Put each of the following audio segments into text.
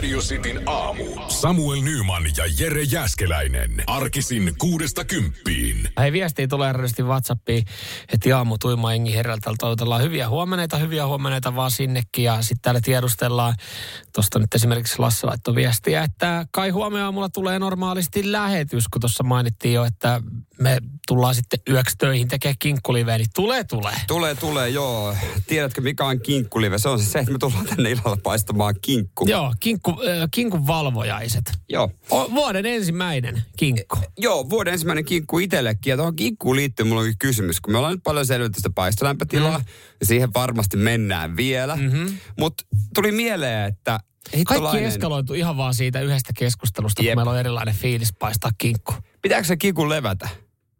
Radio Cityn aamu. Samuel Nyman ja Jere Jäskeläinen. Arkisin kuudesta kymppiin. Hei, viestiä tulee erityisesti Whatsappiin, että aamu tuima Engi herältä toivotellaan hyviä huomeneita, hyviä huomeneita vaan sinnekin. Ja sitten täällä tiedustellaan, tuosta nyt esimerkiksi Lasse laittoi viestiä, että kai huomenna aamulla tulee normaalisti lähetys, kun tuossa mainittiin jo, että me tullaan sitten yöksi töihin tekemään kinkkuliveä, niin tulee, tulee. Tulee, tulee, joo. Tiedätkö mikä on kinkkulive? Se on se, että me tullaan tänne illalla paistamaan kinkku. Joo, kinkku, äh, kinkun valvojaiset. Joo. O, vuoden ensimmäinen kinkku. Joo, vuoden ensimmäinen kinkku itsellekin. Ja tuohon kinkkuun liittyen mulla on kysymys, kun me ollaan nyt paljon selvitystä paistolämpötilaa, mm. ja siihen varmasti mennään vielä. Mm-hmm. Mutta tuli mieleen, että Kaikki eskaloitu ihan vaan siitä yhdestä keskustelusta, Jep. kun meillä on erilainen fiilis paistaa kinkku. Pitääkö se kinkun levätä?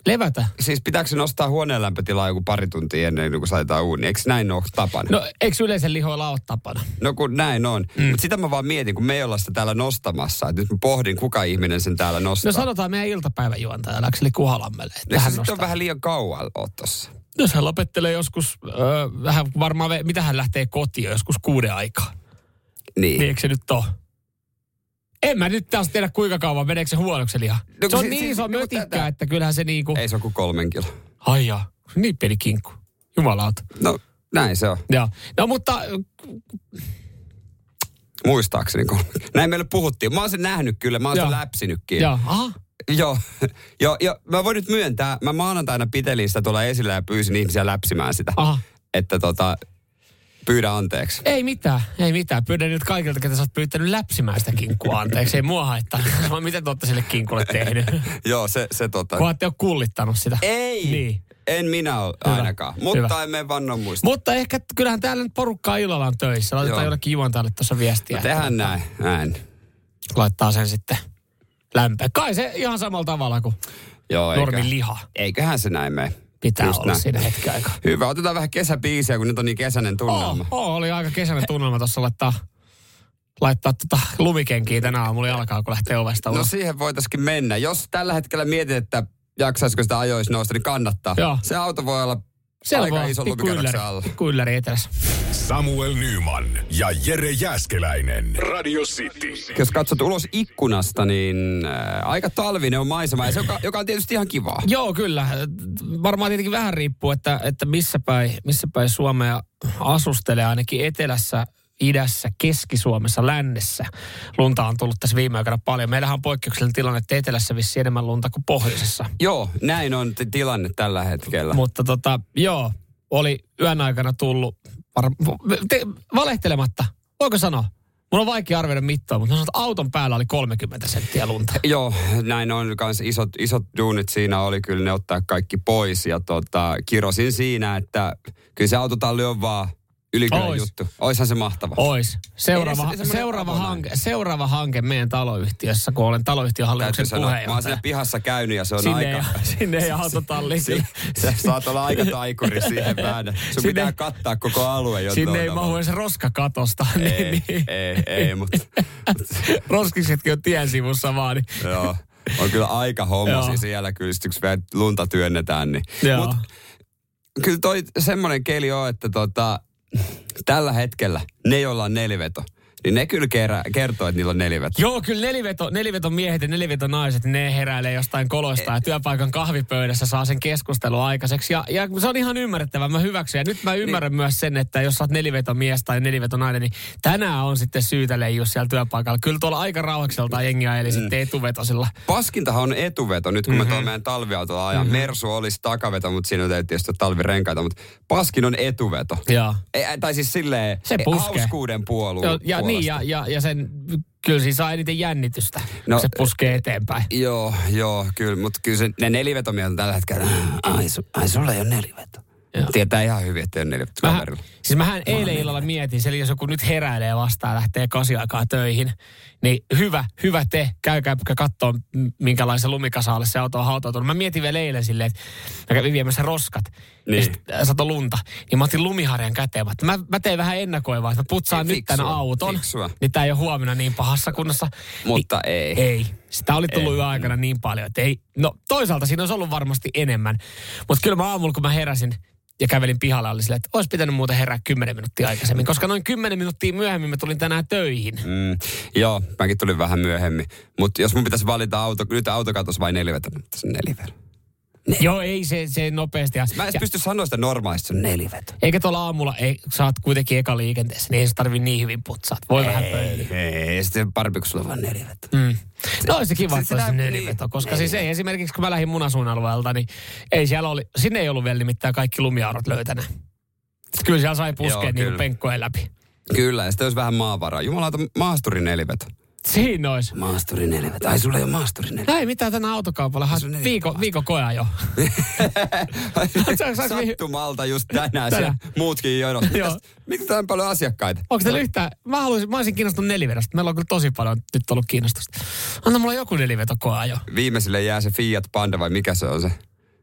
Levätä? Siis pitääkö nostaa huoneen lämpötilaa joku pari tuntia ennen kuin saetaan uuni? Eikö näin ole tapana? No eikö yleisen lihoilla ole tapana? No kun näin on. Mm. Mutta sitä mä vaan mietin, kun me ei olla sitä täällä nostamassa. Että nyt mä pohdin, kuka ihminen sen täällä nostaa. No sanotaan meidän iltapäiväjuontaja Lakseli Kuhalammelle. Eikö se sitten on vähän liian kauan ole tossa? No se lopettelee joskus, öö, vähän varmaan, mitä hän lähtee kotiin joskus kuuden aikaa. Niin. Niin eikö se nyt ole? En mä nyt taas tiedä kuinka kauan, meneekö se huonoksi liha. No, se on si- niin si- iso si- mötikkä, tätä... että kyllähän se niinku... Ei se ole kuin kolmen kilo. Ai jaa, niin pieni kinkku. Jumalauta. No näin se on. Joo. No mutta... Muistaakseni kolme. Näin meille puhuttiin. Mä oon sen nähnyt kyllä, mä oon sen läpsinytkin. Joo, aha. Joo, joo, jo, mä voin nyt myöntää, mä maanantaina pitelin sitä tuolla esillä ja pyysin ihmisiä läpsimään sitä. Aha. Että tota, pyydä anteeksi. Ei mitään, ei mitään. Pyydän nyt kaikilta, ketä sä oot pyytänyt läpsimään sitä kinkkua anteeksi. Ei mua haittaa. Miten te olette sille kinkulle tehnyt? Joo, se, se tota... Kun olette jo kullittanut sitä. Ei! Niin. En minä ole Hyvä. ainakaan, mutta Hyvä. en mene vannon muista. Mutta ehkä kyllähän täällä nyt porukkaa illalla on töissä. Laitetaan jollekin juontajalle tuossa viestiä. No tehdään näin, näin. Laittaa sen sitten lämpöä. Kai se ihan samalla tavalla kuin Joo, normin eikä, liha. Eiköhän se näin mene pitää Just olla näin. siinä hetken aikaa. Hyvä, otetaan vähän kesäbiisiä, kun nyt on niin kesäinen tunnelma. Oh, oh oli aika kesäinen tunnelma tuossa laittaa, laittaa tota lumikenkiä tänä aamulla alkaa, kun lähtee ovesta ulos. No siihen voitaisiin mennä. Jos tällä hetkellä mietit, että jaksaisiko sitä ajoissa nousta, niin kannattaa. Joo. Se auto voi olla siellä aika iso lumikerroksen alla. Ylläri etelässä. Samuel Nyman ja Jere Jäskeläinen. Radio City. Jos katsot ulos ikkunasta, niin äh, aika talvinen on maisema, ja se, joka, joka on tietysti ihan kivaa. Joo, kyllä. Varmaan tietenkin vähän riippuu, että, että missä, päin, missä päin Suomea asustelee. Ainakin etelässä idässä, Keski-Suomessa, lännessä. Lunta on tullut tässä viime aikoina paljon. Meillähän on poikkeuksellinen tilanne, että etelässä vissi enemmän lunta kuin pohjoisessa. Joo, näin on tilanne tällä hetkellä. Mutta tota, joo, oli yön aikana tullut, var, te, valehtelematta, voiko sanoa? Mulla on vaikea arvioida mittaa, mutta sanon, että auton päällä oli 30 senttiä lunta. Joo, näin on kans isot, isot duunit siinä oli kyllä ne ottaa kaikki pois. Ja tota, kirosin siinä, että kyllä se autotalli on vaan Ylikylän Ois. juttu. Oishan se mahtava. Ois. Seuraava, se, seuraava, hanke, seuraava hanke meidän taloyhtiössä, kun olen taloyhtiön hallituksen puheenjohtaja. Mä oon siellä pihassa käynyt ja se on sinne aika... Ei, sinne ei autotalli. se saat olla aika taikuri siihen väännä. Sun sinne, pitää kattaa koko alue. Jo sinne ei mahu edes roskakatosta. Ei, niin, niin. ei, ei, mutta... Roskiksetkin on tien sivussa vaan. Niin. Joo. On kyllä aika hommasi siellä kyllä, yksi lunta työnnetään. Niin. Mut, kyllä toi semmoinen keli on, että tota, tällä hetkellä ne, joilla on neliveto, niin ne kyllä kerää, kertoo, että niillä on neliveto. Joo, kyllä neliveto, neliveto miehet ja neliveto naiset, ne heräilee jostain koloista ja työpaikan kahvipöydässä saa sen keskustelun aikaiseksi. Ja, ja se on ihan ymmärrettävää, mä hyväksyn. Ja nyt mä ymmärrän niin. myös sen, että jos sä oot neliveto mies tai neliveto nainen, niin tänään on sitten syytä leijua siellä työpaikalla. Kyllä tuolla aika rauhakselta jengiä eli mm. sitten etuvetosilla. Paskintahan on etuveto, nyt kun mm-hmm. mä tuon meidän talviautolla ajan. Mm-hmm. Mersu olisi takaveto, mutta siinä täytyy tietysti talvirenkaita, mutta paskin on etuveto. Joo. Ei, tai siis silleen, se hauskuuden. Joo, ja niin, ja, ja, ja sen kyllä siinä saa eniten jännitystä, no, se puskee eteenpäin. Joo, joo, kyllä, mutta kyllä se, ne nelivetomieltä tällä hetkellä, ai, su, ai sulla ei ole neliveto. Joo. Tietää ihan hyvin, että ei ole neliveto kaverilla. Siis mähän eilen illalla mietin, eli jos joku nyt heräilee vastaan lähtee kasi aikaa töihin, Niin hyvä, hyvä te, käykää katsoa, minkälaisen lumikasaalle se auto on hautautunut. Mä mietin vielä eilen silleen, että mä kävin viemässä roskat. Niin. Ja sato lunta. Niin mä otin lumiharjan käteen. Mä, mä teen vähän ennakoivaa, että mä putsaan fiksua, nyt tämän auton. Fiksua. Niin tää ei ole huomenna niin pahassa kunnossa. Mutta niin, ei. Ei. Sitä oli tullut jo aikana niin paljon, että ei. No toisaalta siinä olisi ollut varmasti enemmän. Mutta kyllä mä aamulla, kun mä heräsin, ja kävelin pihalle, oli silleen, että olisi pitänyt muuten herää 10 minuuttia aikaisemmin, koska noin 10 minuuttia myöhemmin mä tulin tänään töihin. Mm, joo, mäkin tulin vähän myöhemmin. Mutta jos mun pitäisi valita auto, nyt autokatos vai neliveto, niin se neliveto. Ne. Joo, ei se, se nopeasti. Ja, Mä en ja, pysty sanoa sitä normaalisti, se on neliveto. Eikä tuolla aamulla, ei, sä oot kuitenkin eka liikenteessä, niin ei se tarvi niin hyvin putsaa. Voi ei, vähän pöyliä. Ei, ei, sitten parempi, kun sulla on vaan neliveto. Mm. No olisi kiva, että olisi neliveto, koska siis ei esimerkiksi kun mä lähdin munasuun alueelta, niin ei siellä oli, sinne ei ollut vielä nimittäin kaikki lumiaurot löytänä. Kyllä siellä sai puskea niin penkkojen läpi. Kyllä, ja sitten olisi vähän maavaraa. Jumalauta, maasturin neliveto. Siinä olisi. Maasturi 4. Tai sulla ei ole maasturi 4. Ei mitään tänä autokaupalla. Viikko, viikko koja jo. Sattumalta just tänään, tänään. muutkin jonos. Miksi täällä on paljon asiakkaita? Onko teillä yhtään? Mä, haluaisin, mä olisin kiinnostunut nelivedosta. Meillä on kyllä tosi paljon nyt ollut kiinnostusta. Anna mulla joku neliveto koja jo. Viimeiselle jää se Fiat Panda vai mikä se on se?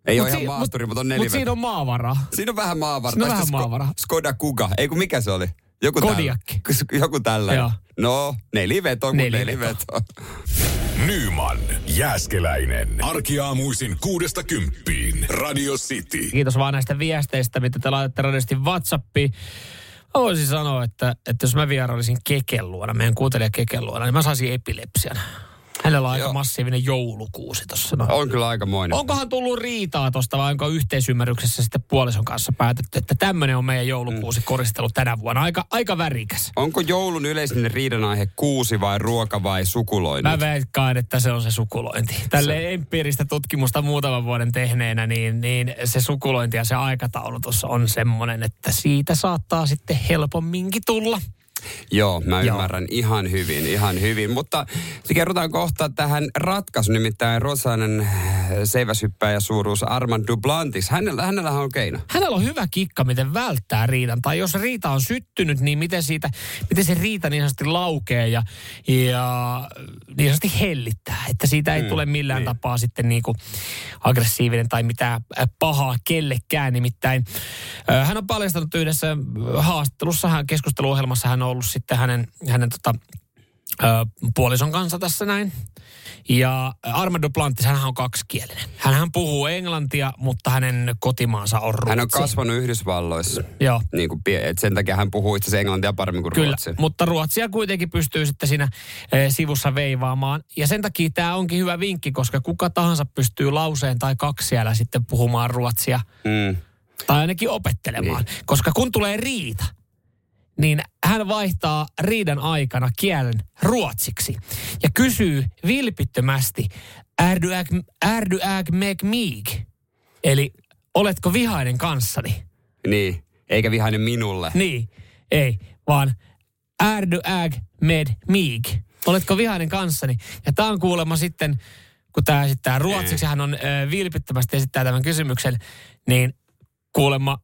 Ei mut ole si- ihan maasturi, mut, mutta on neliveto. Mutta siinä on maavara. Siinä on vähän maavara. Siinä on vähän maavara. Skoda Kuga. Ei kun mikä se oli? Joku Kodiakki. Tällä, joku tällä. Joo. No, neliveto kuin neliveto. neliveto. Nyman, Jääskeläinen. Arkiaamuisin kuudesta kymppiin. Radio City. Kiitos vaan näistä viesteistä, mitä te laitatte radiosti Whatsappiin. Mä voisin sanoa, että, että jos mä vierailisin Keken luona, meidän kuuntelija Keken luona, niin mä saisin epilepsian. Hänellä on aika massiivinen joulukuusi tuossa. No. On kyllä aikamoinen. Onkohan tullut riitaa tuosta vai onko yhteisymmärryksessä sitten puolison kanssa päätetty, että tämmöinen on meidän joulukuusi mm. koristelu tänä vuonna. Aika, aika värikäs. Onko joulun yleisen riidan aihe kuusi vai ruoka vai sukulointi? Mä veikkaan, että se on se sukulointi. Tälle se... empiiristä tutkimusta muutaman vuoden tehneenä, niin, niin se sukulointi ja se aikataulutus on semmoinen, että siitä saattaa sitten helpomminkin tulla. Joo, mä Joo. ymmärrän ihan hyvin, ihan hyvin. Mutta kerrotaan kohta tähän ratkaisu, nimittäin ruotsalainen äh, seiväshyppäjä suuruus Armand Duplantis. Hänellä, hänellä on keino. Hänellä on hyvä kikka, miten välttää riidan. Tai jos riita on syttynyt, niin miten, siitä, miten se riita niin sanotusti laukee ja, ja niin sanotusti hellittää. Että siitä ei mm, tule millään niin. tapaa sitten niin kuin aggressiivinen tai mitään pahaa kellekään. Nimittäin hän on paljastanut yhdessä haastattelussa, hän keskusteluohjelmassa hän on ollut sitten hänen, hänen tota, ö, puolison kanssa tässä näin. Ja Armando Plantis, hän on kaksikielinen. Hän puhuu englantia, mutta hänen kotimaansa on ruotsi. Hän on kasvanut Yhdysvalloissa. Joo. Niin kuin, et sen takia hän puhuu itse englantia paremmin kuin Kyllä, ruotsia. mutta ruotsia kuitenkin pystyy sitten siinä e, sivussa veivaamaan. Ja sen takia tämä onkin hyvä vinkki, koska kuka tahansa pystyy lauseen tai kaksi siellä sitten puhumaan ruotsia. Mm. Tai ainakin opettelemaan. Niin. Koska kun tulee riita, niin hän vaihtaa riidan aikana kielen ruotsiksi ja kysyy vilpittömästi, är du äg, är du äg meg mig? Eli oletko vihainen kanssani? Niin, eikä vihainen minulle. Niin, ei, vaan är du äg med mig? Oletko vihainen kanssani? Ja tämä on kuulemma sitten, kun tämä esittää ruotsiksi, hän on ö, vilpittömästi esittää tämän kysymyksen, niin kuulemma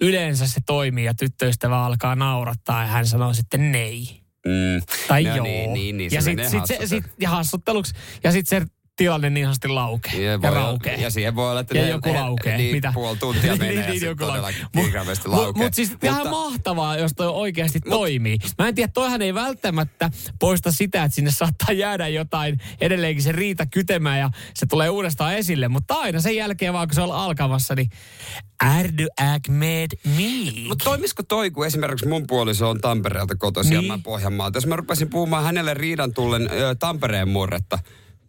yleensä se toimii ja tyttöystävä alkaa naurattaa ja hän sanoo sitten nei. Mm. Tai no, joo. Niin, niin, niin, ja sitten sit se, sit, ja hassutteluksi. Ja sitten se tilanne niin sanotusti laukee ja, ja raukee. Ja siihen voi olla, että ja ne, joku laukee. Niin, Mitä? puoli tuntia niin, menee niin, niin, joku laukee. Mutta mut siis mutta, ihan mahtavaa, jos toi oikeasti mut, toimii. Mä en tiedä, toihan ei välttämättä poista sitä, että sinne saattaa jäädä jotain edelleenkin se riita kytemään ja se tulee uudestaan esille. Mutta aina sen jälkeen vaan, kun se on alkamassa, niin Ärdy med mig. Mutta toimisiko toi, kun esimerkiksi mun puoliso on Tampereelta kotoisin niin. ja mä Pohjanmaalta. Jos mä rupesin puhumaan hänelle riidan tullen ö, Tampereen murretta,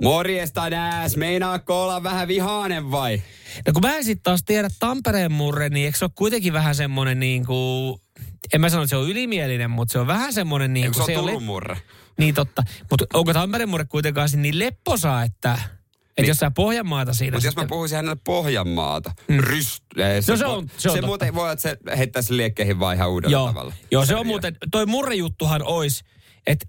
Morjesta nääs, meinaako olla vähän vihainen vai? No kun mä en sitten taas tiedä Tampereen murre, niin eikö se ole kuitenkin vähän semmoinen niin kuin, en mä sano, että se on ylimielinen, mutta se on vähän semmoinen niin kuin... se on Turun murre? Niin totta. Mutta onko Tampereen murre kuitenkaan niin lepposa, että että niin. jos sä Pohjanmaata siinä Mutta jos mä puhuisin hänelle Pohjanmaata, mm. ryst, se, no se, on, se, on se muuten voi, että se heittää sen liekkeihin vaan ihan uudella Joo. tavalla. Joo, se, se on muuten, toi murrejuttuhan olisi, että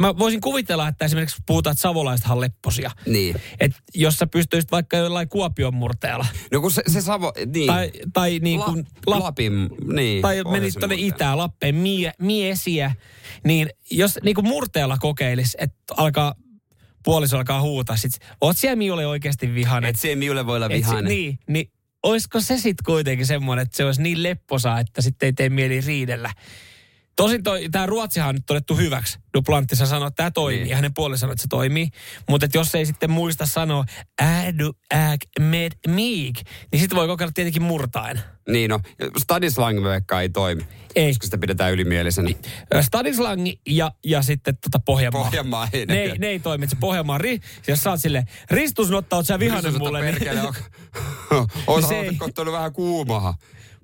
mä voisin kuvitella, että esimerkiksi puhutaan, että savolaisethan lepposia. Niin. Että jos sä pystyisit vaikka jollain Kuopion murteella. No kun se, se Savo, niin. Tai, tai niin kuin... La, Lapin, niin. Tai menit tuonne itään, Lappeen, mie, miesiä. Niin jos niin kuin murteella kokeilisi, että alkaa puoliso alkaa huutaa. Sit, oot siellä Miulle oikeasti vihainen. Et siellä Miulle voi olla vihainen. Et, niin, niin olisiko se sitten kuitenkin semmoinen, että se olisi niin lepposa, että sitten ei tee mieli riidellä. Tosin tämä Ruotsihan on nyt todettu hyväksi. Duplanttissa sanoi, että tämä toimii. Niin. Hänen puolelle sanoi, että se toimii. Mutta jos ei sitten muista sanoa ädu, äg, med, miig, niin sitten voi kokeilla tietenkin murtaen. Niin no, stadislang vaikka ei toimi. Ei. Koska sitä pidetään ylimielisenä. Niin. Stadislangi ja, ja sitten tota Pohjanmaa. Pohjanmaa ei ne, ne ei toimi. Se Pohjanmaa, ri, jos sä oot sille, Ristus oot sä vihanen mulle. Niin- Perkele, niin, on, on vähän kuumaha.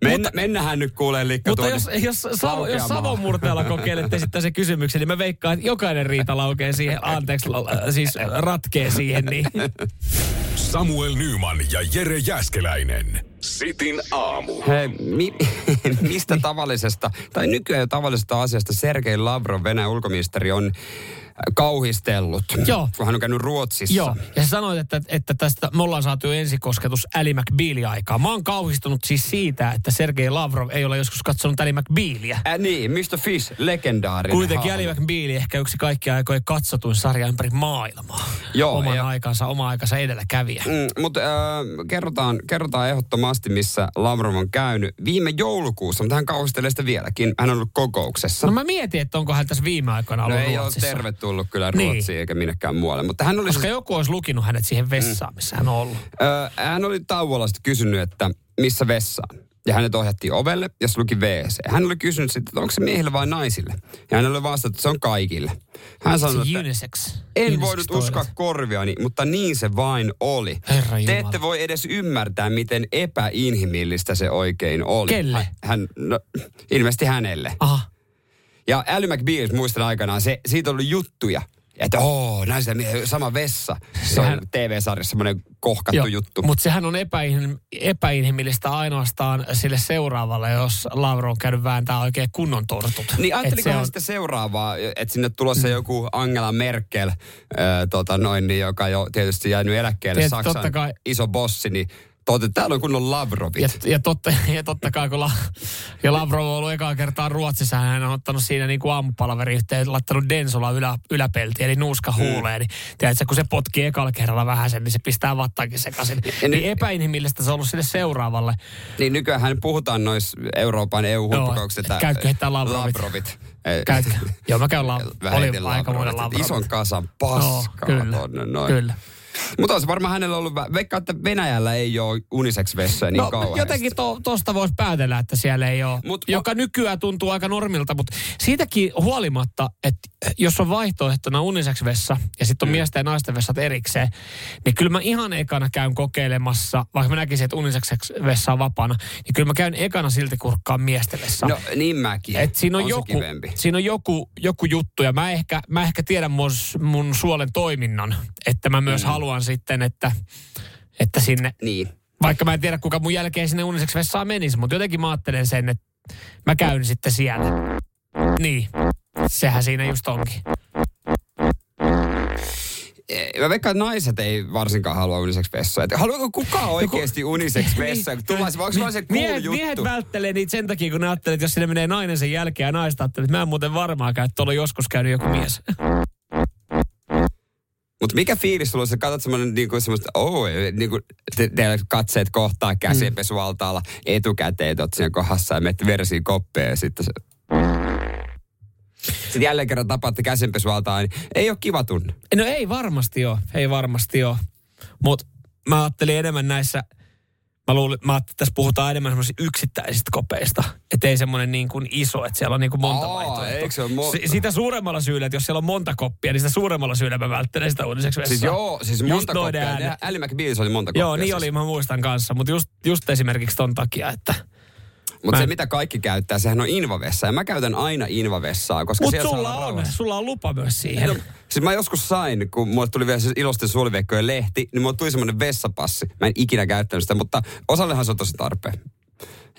Men, mutta, mennähän nyt kuulee liikka Mutta jos, jos, Savo, jos Savon murteella kokeilette sitten se kysymyksen, niin mä veikkaan, että jokainen riita laukee siihen, anteeksi, siis ratkee siihen. Niin. Samuel Nyman ja Jere Jäskeläinen. Sitin aamu. Hei, mi, mistä tavallisesta, tai nykyään jo tavallisesta asiasta Sergei Lavrov, Venäjän ulkoministeri, on kauhistellut, Joo. kun hän on käynyt Ruotsissa. Joo, ja sä sanoit, että, että tästä me ollaan saatu ensikosketus Ali McBealia aikaa. Mä oon kauhistunut siis siitä, että Sergei Lavrov ei ole joskus katsonut Ali McBealia. Äh, niin, Mr. Fish, legendaarinen Kuitenkin Ali McBeal ehkä yksi kaikkia aikojen katsotuin sarja ympäri maailmaa. Joo. Oman ja... aikansa, oma aikansa edelläkävijä. Mm, mutta äh, kerrotaan, kerrotaan ehdottomasti, missä Lavrov on käynyt. Viime joulukuussa, mutta hän kauhistelee sitä vieläkin. Hän on ollut kokouksessa. No mä mietin, että onko hän tässä viime aikoina ollut no ei ole tullut kyllä niin. Ruotsiin niin. eikä minnekään muualle. Mutta hän oli Koska joku olisi lukinut hänet siihen vessaan, missä hän on ollut. Öö, hän oli tauolla sitten kysynyt, että missä vessaan. Ja hänet ohjattiin ovelle, se luki WC. Hän oli kysynyt sitten, että onko se miehille vai naisille. Ja hän oli vastannut, että se on kaikille. Hän sanoi, että unisex. en unisex voinut uskoa korviani, mutta niin se vain oli. Herra Te ette voi edes ymmärtää, miten epäinhimillistä se oikein oli. Kelle? Hän, no, ilmeisesti hänelle. Aha. Ja Ally McBeal, muistan aikanaan, se, siitä oli juttuja. Että oo, naisen sama vessa. Se on TV-sarjassa semmoinen kohkattu jo, juttu. Mutta sehän on epäinhim, epäinhimillistä ainoastaan sille seuraavalle, jos Lauro on käynyt vääntää oikein kunnon tortut. Niin ajatteliko hän on... sitten seuraavaa, että sinne tulossa mm. joku Angela Merkel, äh, tota noin, niin, joka jo tietysti jäänyt eläkkeelle Tiet, Saksan kai... iso bossi, niin Totta, täällä on kunnon Lavrovit. Ja, ja, totta, ja totta kai, kun la, ja Lavrov on ollut ekaa kertaa Ruotsissa, hän on ottanut siinä niin kuin aamupalaveri yhteen, laittanut Densola ylä, yläpelti, eli nuuska mm. huuleen. Niin, tiedätkö, kun se potkii ekalla kerralla vähän sen, niin se pistää vattaakin sekaisin. Ja niin epäinhimillistä se on ollut sille seuraavalle. Niin nykyään puhutaan noissa Euroopan EU-huippukouksista. Käytkö heittää Lavrovit? Lavrovit. Käytkö? Joo, mä käyn la- oli aika Lavrovit. Ison kasan paskaa no, kyllä, tonne noin. Kyllä. Mutta olisi varmaan hänellä ollut, veikkaa, että Venäjällä ei ole unisex-vessoja niin no, kauan. jotenkin to, tosta voisi päätellä, että siellä ei ole, Mut, joka o- nykyään tuntuu aika normilta, mutta siitäkin huolimatta, että jos on vaihtoehtona unisex-vessa ja sitten on mm. miesten ja naisten vessat erikseen, niin kyllä mä ihan ekana käyn kokeilemassa, vaikka mä näkisin, että unisex-vessa on vapaana, niin kyllä mä käyn ekana silti kurkkaan miesten vessa. No niin mäkin. Et siinä on, on joku, siinä on joku, joku juttu ja mä ehkä, mä ehkä tiedän mun, mun suolen toiminnan, että mä myös mm. haluan sitten, että, että sinne... Niin. Vaikka mä en tiedä, kuka mun jälkeen sinne uniseksi vessaan menisi, mutta jotenkin mä ajattelen sen, että mä käyn sitten siellä. Niin, sehän siinä just onkin. Mä veikkaan, että naiset ei varsinkaan halua uniseksi vessaa. Haluaako kukaan oikeasti uniseksi vessaa? Tullaan se, onko se cool miehet, juttu? Miehet välttelee niitä sen takia, kun ne ajattelee, että jos sinne menee nainen sen jälkeen ja naista ajattelee, että mä en muuten varmaan käy, että tuolla joskus käynyt joku mies. Mutta mikä fiilis sulla on, sä katsot semmoinen niin kuin semmoista, oh, niin kuin te, te katseet kohtaa käsienpesualtaalla mm. etukäteen, että siinä kohdassa ja menet versiin koppeen ja sitten. Sitten jälleen kerran tapaatte käsienpesualtaa, niin ei ole kiva tunne. No ei varmasti ole, ei varmasti ole. Mutta mä ajattelin enemmän näissä Mä luulin, mä että tässä puhutaan enemmän semmoisista yksittäisistä kopeista. Että ei semmoinen niin kuin iso, että siellä on niin kuin monta Aa, vaihtoehtoa. Mo- S- sitä suuremmalla syyllä, että jos siellä on monta koppia, niin sitä suuremmalla syyllä mä välttelen sitä uutiseksi vessaa. Siis joo, siis just monta koppia. Ally McBeal oli monta koppia. Joo, niin siis. oli, mä muistan kanssa. Mutta just, just esimerkiksi ton takia, että mutta se, mitä kaikki käyttää, sehän on invavessa. Ja mä käytän aina invavessaa, koska Mutta sulla on, sulla on lupa myös siihen. No, siis mä joskus sain, kun mulle tuli vielä se ilosten suoliveikkojen lehti, niin mulle tuli semmoinen vessapassi. Mä en ikinä käyttänyt sitä, mutta osallehan se on tosi tarpeen.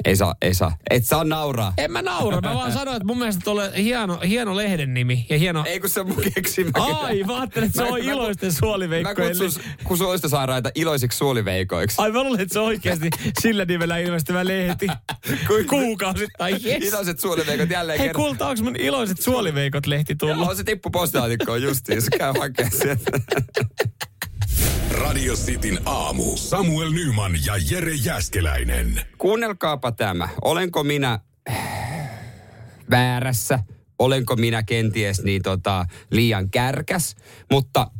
Ei saa, ei saa. Et saa nauraa. En mä naura, mä vaan sanoin, että mun mielestä tuolle hieno, hieno lehden nimi ja hieno... Ei kun se on mun keksimä. Ai, mä ajattelin, että se Mä- on mä- iloisten suoliveikkojen... Mä kutsun kun suolista sairaita iloisiksi suoliveikoiksi. Ai mä luulen, että se on oikeasti sillä nimellä ilmestyvä lehti. Kuukausittain, yes. Iloiset suoliveikot jälleen Hei kerran. kulta, onks mun iloiset suoliveikot lehti tullut? Joo, se tippu postaatikkoon justiin, se käy hakemaan sieltä. Radio Cityn aamu. Samuel Nyman ja Jere Jäskeläinen. Kuunnelkaapa tämä. Olenko minä äh, väärässä? Olenko minä kenties niin tota, liian kärkäs? Mutta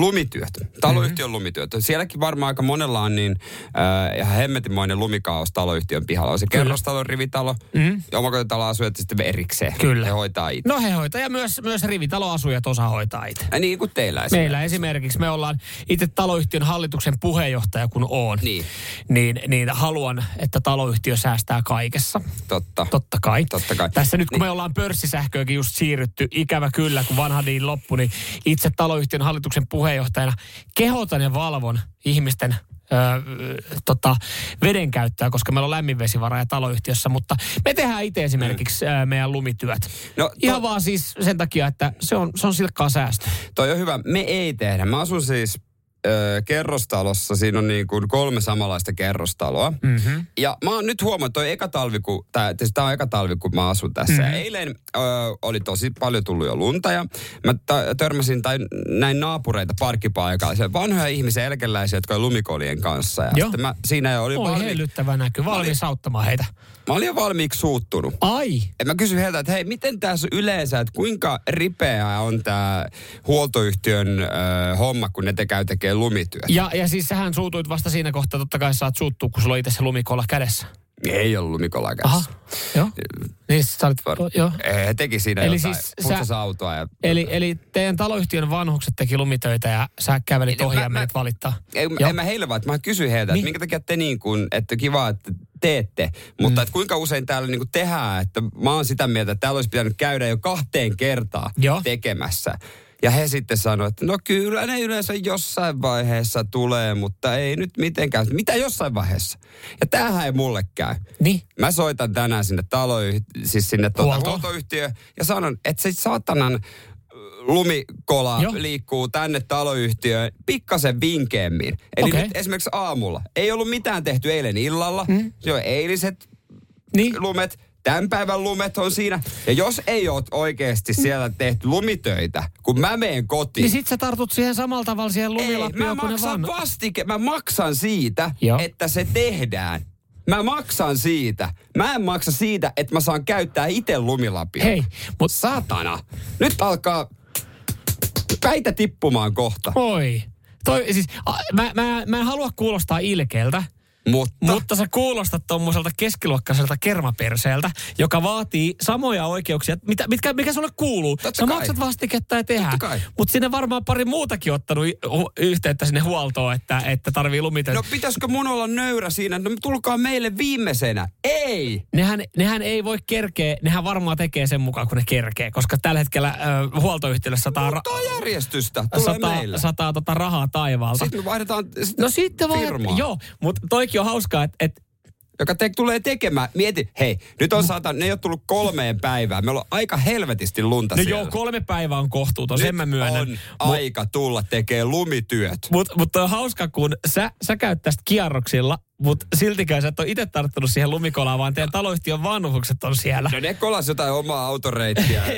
lumityöt, taloyhtiön lumityöt. Sielläkin varmaan aika monella on niin äh, ihan hemmetimoinen lumikaos taloyhtiön pihalla. On se kerrostalo, rivitalo, mm. ja omakotitaloasujat sitten erikseen. Kyllä. He hoitaa itse. No he hoitaa ja myös, myös rivitaloasujat osa hoitaa itse. Ja niin kuin teillä esimerkiksi. Meillä esimerkiksi me ollaan itse taloyhtiön hallituksen puheenjohtaja kun on, Niin. niin, niin haluan, että taloyhtiö säästää kaikessa. Totta. Totta kai. Totta kai. Tässä nyt kun Niin. me ollaan pörssisähköäkin just siirrytty, ikävä kyllä, kun vanha niin loppu, niin itse taloyhtiön hallituksen puheenjohtajana kehotan ja valvon ihmisten Öö, tota, veden käyttöä, koska meillä on lämminvesivara ja taloyhtiössä, mutta me tehdään itse esimerkiksi öö, meidän lumityöt. No, Ihan to- vaan siis sen takia, että se on, se on silkkaa säästöä. Toi on hyvä. Me ei tehdä. Mä asun siis ö, kerrostalossa. Siinä on niin kuin kolme samanlaista kerrostaloa. Mm-hmm. Ja mä oon nyt huomannut, toi eka talvi, kun, tää, siis tää on eka talvi, kun mä asun tässä. Mm-hmm. Ja eilen ö, oli tosi paljon tullut jo lunta ja mä ta- törmäsin tai näin naapureita parkkipaikalla. Siellä vanhoja ihmisiä, eläkeläisiä, jotka on lumikolien kanssa. Ja Joo. mä siinä jo olin Oi, valmi- hellyttävä näky. Valmis auttamaan heitä. Mä olin jo valmiiksi suuttunut. Ai, Et mä kysyin heiltä, että hei, miten tässä yleensä, että kuinka ripeää on tämä huoltoyhtiön ö, homma, kun ne te käy tekee lumityöt? ja, ja siis sähän suutuit vasta siinä kohtaa, totta kai saat suuttua, kun sulla on itse se lumikolla kädessä. Ei ollut lumikolla Aha, kädessä. joo. Niin sit sä olit, joo. Ei, He teki siinä Eli jotain, siis siis sä- autoa ja... Eli, eli teidän taloyhtiön vanhukset teki lumitöitä ja sä kävelit Ei, ohi mä- ja menit valittaa. Ei, en mä heille vaan, että mä kysyin heiltä, Niin. että minkä takia te niin kuin, että kiva, että teette, mutta mm. että kuinka usein täällä niin kuin tehdään, että mä oon sitä mieltä, että täällä olisi pitänyt käydä jo kahteen kertaan Joo. tekemässä. Ja he sitten sanoivat, että no kyllä ne yleensä jossain vaiheessa tulee, mutta ei nyt mitenkään. Mitä jossain vaiheessa? Ja tämähän ei mulle käy. Niin. Mä soitan tänään sinne taloyh- siis sinne tuota Huolto. huoltoyhtiöön ja sanon, että se saatanan lumikola Joo. liikkuu tänne taloyhtiöön pikkasen vinkeemmin. Eli Okei. nyt esimerkiksi aamulla. Ei ollut mitään tehty eilen illalla. Mm. Se on eiliset Niin. lumet. Tämän päivän lumet on siinä. Ja jos ei ole oikeasti siellä tehty lumitöitä, kun mä menen kotiin. Niin sit sä tartut siihen samalla tavalla siihen mä lumilappioon, ne maksan vaan... vastike, mä maksan siitä, Joo. että se tehdään. Mä maksan siitä. Mä en maksa siitä, että mä saan käyttää itse lumilapia. Hei, mut Saatana. Nyt alkaa päitä tippumaan kohta. oi. Toi, siis, a, mä, mä, mä en halua kuulostaa ilkeältä, Mutta, Mutta sä kuulostat tuommoiselta keskiluokkaiselta kermaperseeltä, joka vaatii samoja oikeuksia, mitä, mitkä, mikä sulle kuuluu. Totta sä kai. maksat vastiketta ja tehdään. Kai. Mutta sinne varmaan pari muutakin ottanut yhteyttä sinne huoltoon, että, että tarvii lumitöitä. no pitäisikö mun olla nöyrä siinä? No tulkaa meille viimeisenä. Ei! Nehän, nehän ei voi kerkeä, nehän varmaan tekee sen mukaan, kun ne kerkee, koska tällä hetkellä ö, huoltoyhtiölle sataa, Ottaa järjestystä. Tulee sataa, meille. sataa tota rahaa taivaalta. Sitten me vaihdetaan no sitten firmaa. joo, mutta toikin on hauskaa, että et, joka te, tulee tekemään. Mieti, hei, nyt on saata, ne ei ole tullut kolmeen päivään. Meillä on aika helvetisti lunta no siellä. joo, kolme päivää on kohtuuton, sen mä myönnän. on Mut- aika tulla tekee lumityöt. Mutta mut on hauska, kun sä, sä käyt tästä kierroksilla, mutta siltikään sä et ole itse tarttunut siihen lumikolaan, vaan teidän taloyhtiön vanhukset on siellä. No ne kolas jotain omaa autoreittiä.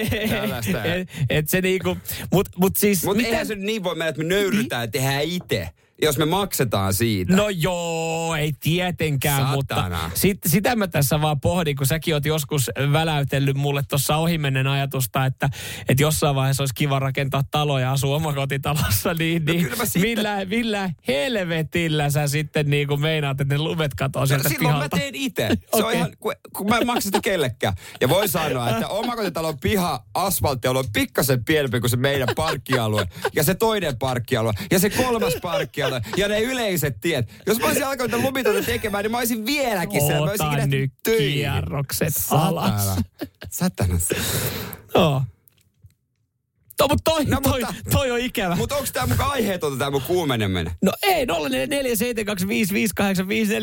et, et se niinku, mut, mut siis Mutta miten- eihän se niin voi mennä, että me nöyrytään ja tehdään itse, jos me maksetaan siitä. No joo, ei tietenkään, Satana. mutta sit, sitä mä tässä vaan pohdin, kun säkin oot joskus väläytellyt mulle tuossa ohimennen ajatusta, että, että jossain vaiheessa olisi kiva rakentaa taloja ja asua omakotitalossa, niin, niin No mä sitten- millä, millä helvetillä sä sitten niin kuin meinaat, että ne lumet katoo No, sieltä silloin pihalta? mä teen itse. Se on Okei. ihan, kun, kun mä en maksa sitä kellekään. Ja voi sanoa, että omakotitalon piha asfalttialue on pikkasen pienempi kuin se meidän parkkialue. Ja se toinen parkkialue. Ja se kolmas parkkialue. Ja ne yleiset tiet. Jos mä olisin alkanut lumitöitä tekemään, niin mä olisin vieläkin siellä. Mä olisin Ota nyt töihin. kierrokset alas. Satana. Satana. Joo. To, mutta toi, no, toi, mutta, toi, on ikävä. Mutta onko tämä mukaan aiheetonta tämä mun kuumeneminen? No ei, 047255854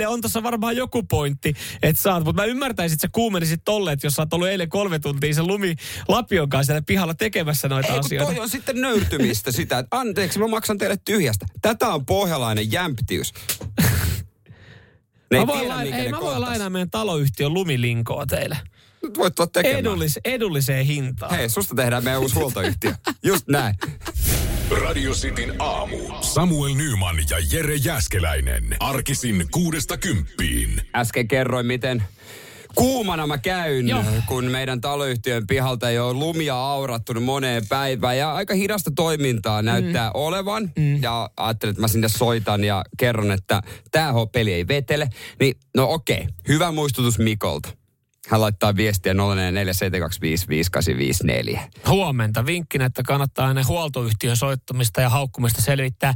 on tuossa varmaan joku pointti, että saat. Mutta mä ymmärtäisin, että sä kuumenisit tolle, että jos sä oot ollut eilen kolme tuntia sen lumi Lapion kanssa siellä pihalla tekemässä noita ei, asioita. Toi on sitten nöyrtymistä sitä, että anteeksi, mä maksan teille tyhjästä. Tätä on pohjalainen jämptiys. Ne mä voin, tiedä, laina, ei, mä voin lainaa meidän taloyhtiön lumilinkoa teille. Voit tulla tekemään. Edullis, edulliseen hintaan. Hei, susta tehdään meidän uusi huoltoyhtiö. Just näin. Radio Cityn aamu. Samuel Nyman ja Jere Jäskeläinen. Arkisin kuudesta kymppiin. Äsken kerroin, miten kuumana mä käyn, Joo. kun meidän taloyhtiön pihalta ei ole lumia aurattunut moneen päivään. Ja aika hidasta toimintaa näyttää mm. olevan. Mm. Ja ajattelin, että mä sinne soitan ja kerron, että tämä peli ei vetele. Niin, no okei, hyvä muistutus Mikolta. Hän laittaa viestiä 0447255854. Huomenta. Vinkkinä, että kannattaa hänen huoltoyhtiön soittamista ja haukkumista selvittää,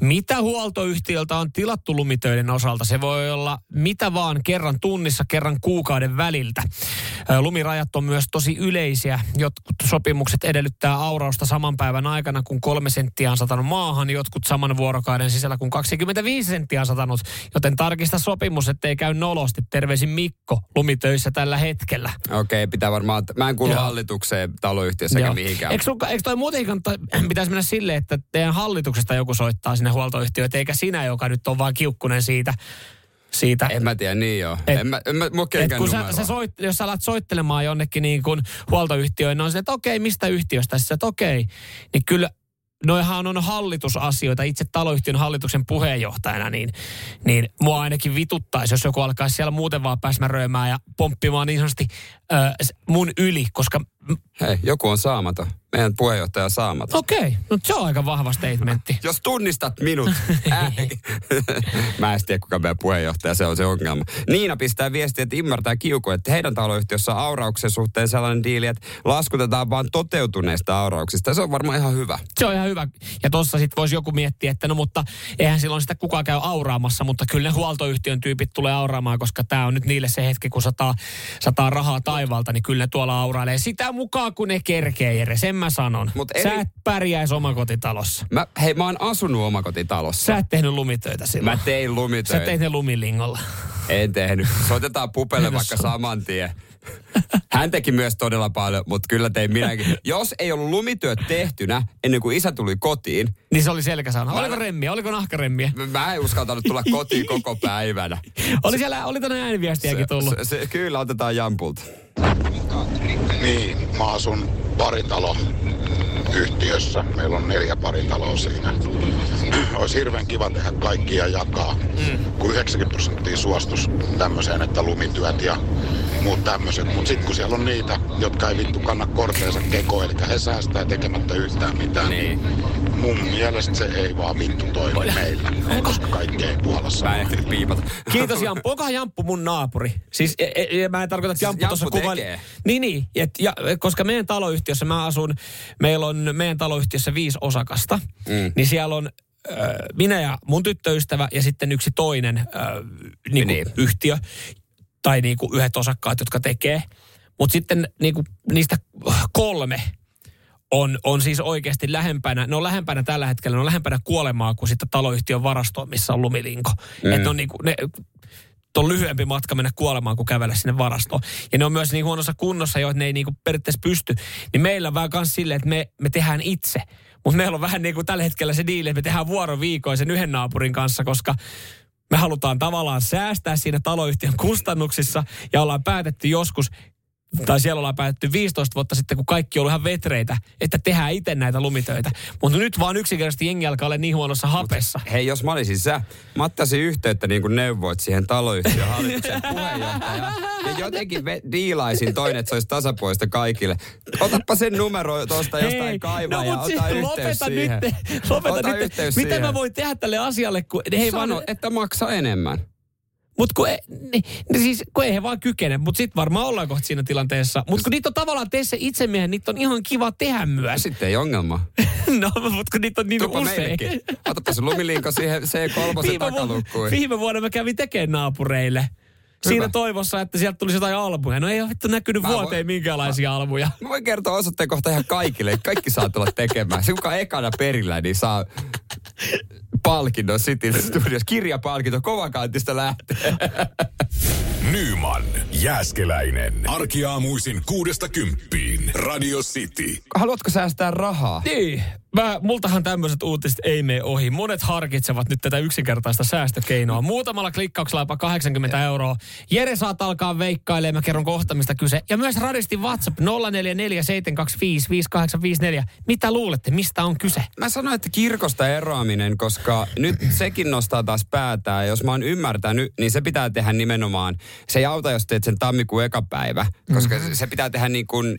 mitä huoltoyhtiöltä on tilattu lumitöiden osalta. Se voi olla mitä vaan kerran tunnissa, kerran kuukauden väliltä. Lumirajat on myös tosi yleisiä. Jotkut sopimukset edellyttää aurausta saman päivän aikana, kun kolme senttiä on satanut maahan. Jotkut saman vuorokauden sisällä, kun 25 senttiä on satanut. Joten tarkista sopimus, ettei käy nolosti. Terveisin Mikko lumitöissä tällä tällä hetkellä. Okei, okay, pitää varmaan, mä en kuulu Joo. hallitukseen taloyhtiössä eikä mihinkään. Eikö, sun, eikö toi muutenkin pitäisi mennä silleen, että teidän hallituksesta joku soittaa sinne huoltoyhtiöön, eikä sinä, joka nyt on vaan kiukkunen siitä, siitä. En mä tiedä, niin joo. Et, en mä, en mä, et kun sä, sä soit, jos sä alat soittelemaan jonnekin niin kuin huoltoyhtiöön, niin on se, että okei, mistä yhtiöstä? Sitten, että okei, niin kyllä noihan on hallitusasioita, itse taloyhtiön hallituksen puheenjohtajana, niin, niin mua ainakin vituttaisi, jos joku alkaisi siellä muuten vaan pääsmäröimään ja pomppimaan niin sanotusti äh, mun yli, koska... Hei, joku on saamaton meidän puheenjohtaja saamaton. Okei, okay. no se on aika vahva statementti. Jos tunnistat minut. Mä en tiedä, kuka meidän puheenjohtaja, se on se ongelma. Niina pistää viestiä, että ymmärtää kiuko, että heidän taloyhtiössä on aurauksen suhteen sellainen diili, että laskutetaan vain toteutuneista aurauksista. Se on varmaan ihan hyvä. Se on ihan hyvä. Ja tossa sitten voisi joku miettiä, että no mutta eihän silloin sitä kukaan käy auraamassa, mutta kyllä ne huoltoyhtiön tyypit tulee auraamaan, koska tämä on nyt niille se hetki, kun sataa, sataa rahaa taivalta, niin kyllä ne tuolla aurailee sitä mukaan, kun ne kerkee, Jere. Sen mä sanon. Mut eri... Sä et pärjäisi omakotitalossa. Mä, hei, mä oon asunut omakotitalossa. Sä et tehnyt lumitöitä silloin. Mä tein lumitöitä. Sä teit ne lumilingolla. En tehnyt. Soitetaan pupelle vaikka saman tien. Hän teki myös todella paljon, mutta kyllä tein minäkin. Jos ei ollut lumityöt tehtynä ennen kuin isä tuli kotiin. Niin se oli selkäsauna. Oliko remmiä? Oliko nahkaremmiä? Mä en uskaltanut tulla kotiin koko päivänä. oli siellä, oli tänne ääniviestiäkin tullut. Se, se, kyllä, otetaan Jampulta. Niin, mä asun paritalo yhtiössä. Meillä on neljä paritaloa siinä. Olisi hirveän kiva tehdä kaikkia jakaa, mm. kun 90 prosenttia suostus tämmöiseen, että lumityöt ja muut tämmöiset. Mutta sitten kun siellä on niitä, jotka ei vittu kanna korteensa keko, eli he säästää tekemättä yhtään mitään, niin, niin mun mielestä se ei vaan vittu toimi meillä, koska kaikki ei Puolassa. Mä en piipata. Kiitos Jamppu. Onkohan Jamppu mun naapuri? Siis e, e, e mä en tarkoita, että Jamppu, siis Jamppu tuossa kuvan... Niin, niin. Et, ja, koska meidän taloyhtiössä mä asun, meillä on meidän taloyhtiössä viisi osakasta, mm. niin siellä on minä ja mun tyttöystävä ja sitten yksi toinen äh, niin niin. yhtiö tai niin kuin yhdet osakkaat, jotka tekee. Mutta sitten niin kuin niistä kolme on, on siis oikeasti lähempänä, ne on lähempänä tällä hetkellä, ne on lähempänä kuolemaa kuin sitten taloyhtiön varastoa, missä on lumilinko. Mm. Että on niin kuin, ne, on lyhyempi matka mennä kuolemaan kuin kävellä sinne varastoon. Ja ne on myös niin huonossa kunnossa jo, että ne ei niin kuin periaatteessa pysty. Niin meillä on vähän myös silleen, että me, me tehdään itse. Mutta meillä on vähän niin kuin tällä hetkellä se diili, että me tehdään vuoroviikoisen yhden naapurin kanssa, koska me halutaan tavallaan säästää siinä taloyhtiön kustannuksissa ja ollaan päätetty joskus, tai siellä ollaan päätetty 15 vuotta sitten, kun kaikki on ihan vetreitä, että tehdään itse näitä lumitöitä. Mutta nyt vaan yksinkertaisesti jengi alkaa olla niin huonossa hapessa. Mut, hei, jos mä olisin sä, mä ottaisin yhteyttä niin kuin neuvoit siihen taloyhtiön hallituksen puheenjohtajaan. Ja jotenkin ve- diilaisin toinen, että se olisi tasapuolista kaikille. Otappa sen numero tuosta jostain kaivaa no, ja ota siis yhteys lopeta siihen. Nyt, lopeta ota nyt. Yhteys Mitä siihen. mä voin tehdä tälle asialle, kun... Hei, Sano, vaan... että maksaa enemmän. Mutta kun, e, niin, niin siis, kun ei he vaan kykene, mutta sitten varmaan ollaan kohta siinä tilanteessa. Mutta kun niitä on tavallaan teissä itsemiehen, niitä on ihan kiva tehdä myös. Sitten ei ongelma. no, mutta kun niitä on niin Tupa usein. Meillekin. Otapa se lumilinko siihen C3 viime, takalukkuun. Viime vuonna mä kävin tekemään naapureille Siinä toivossa, että sieltä tulisi jotain albuja. No ei ole vittu näkynyt mä vuoteen voin, minkälaisia mä, albuja. Mä voin kertoa osoitteen kohta ihan kaikille. Kaikki saa tulla tekemään. Se, kuka ekana perillä, niin saa palkinnon City Studios. Kirjapalkinto kovakantista lähtee. Nyman, Jääskeläinen. Arkiaamuisin kuudesta kymppiin. Radio City. Haluatko säästää rahaa? Niin. Mä, multahan tämmöiset uutiset ei mene ohi. Monet harkitsevat nyt tätä yksinkertaista säästökeinoa. Muutamalla klikkauksella jopa 80 euroa. Jere saat alkaa veikkailemaan, mä kerron kohta mistä kyse. Ja myös radisti WhatsApp 0447255854. Mitä luulette, mistä on kyse? Mä sanoin, että kirkosta eroaminen, koska nyt sekin nostaa taas päätään. Jos mä oon ymmärtänyt, niin se pitää tehdä nimenomaan. Se ei auta, jos teet sen tammikuun eka päivä, koska mm-hmm. se pitää tehdä niin kuin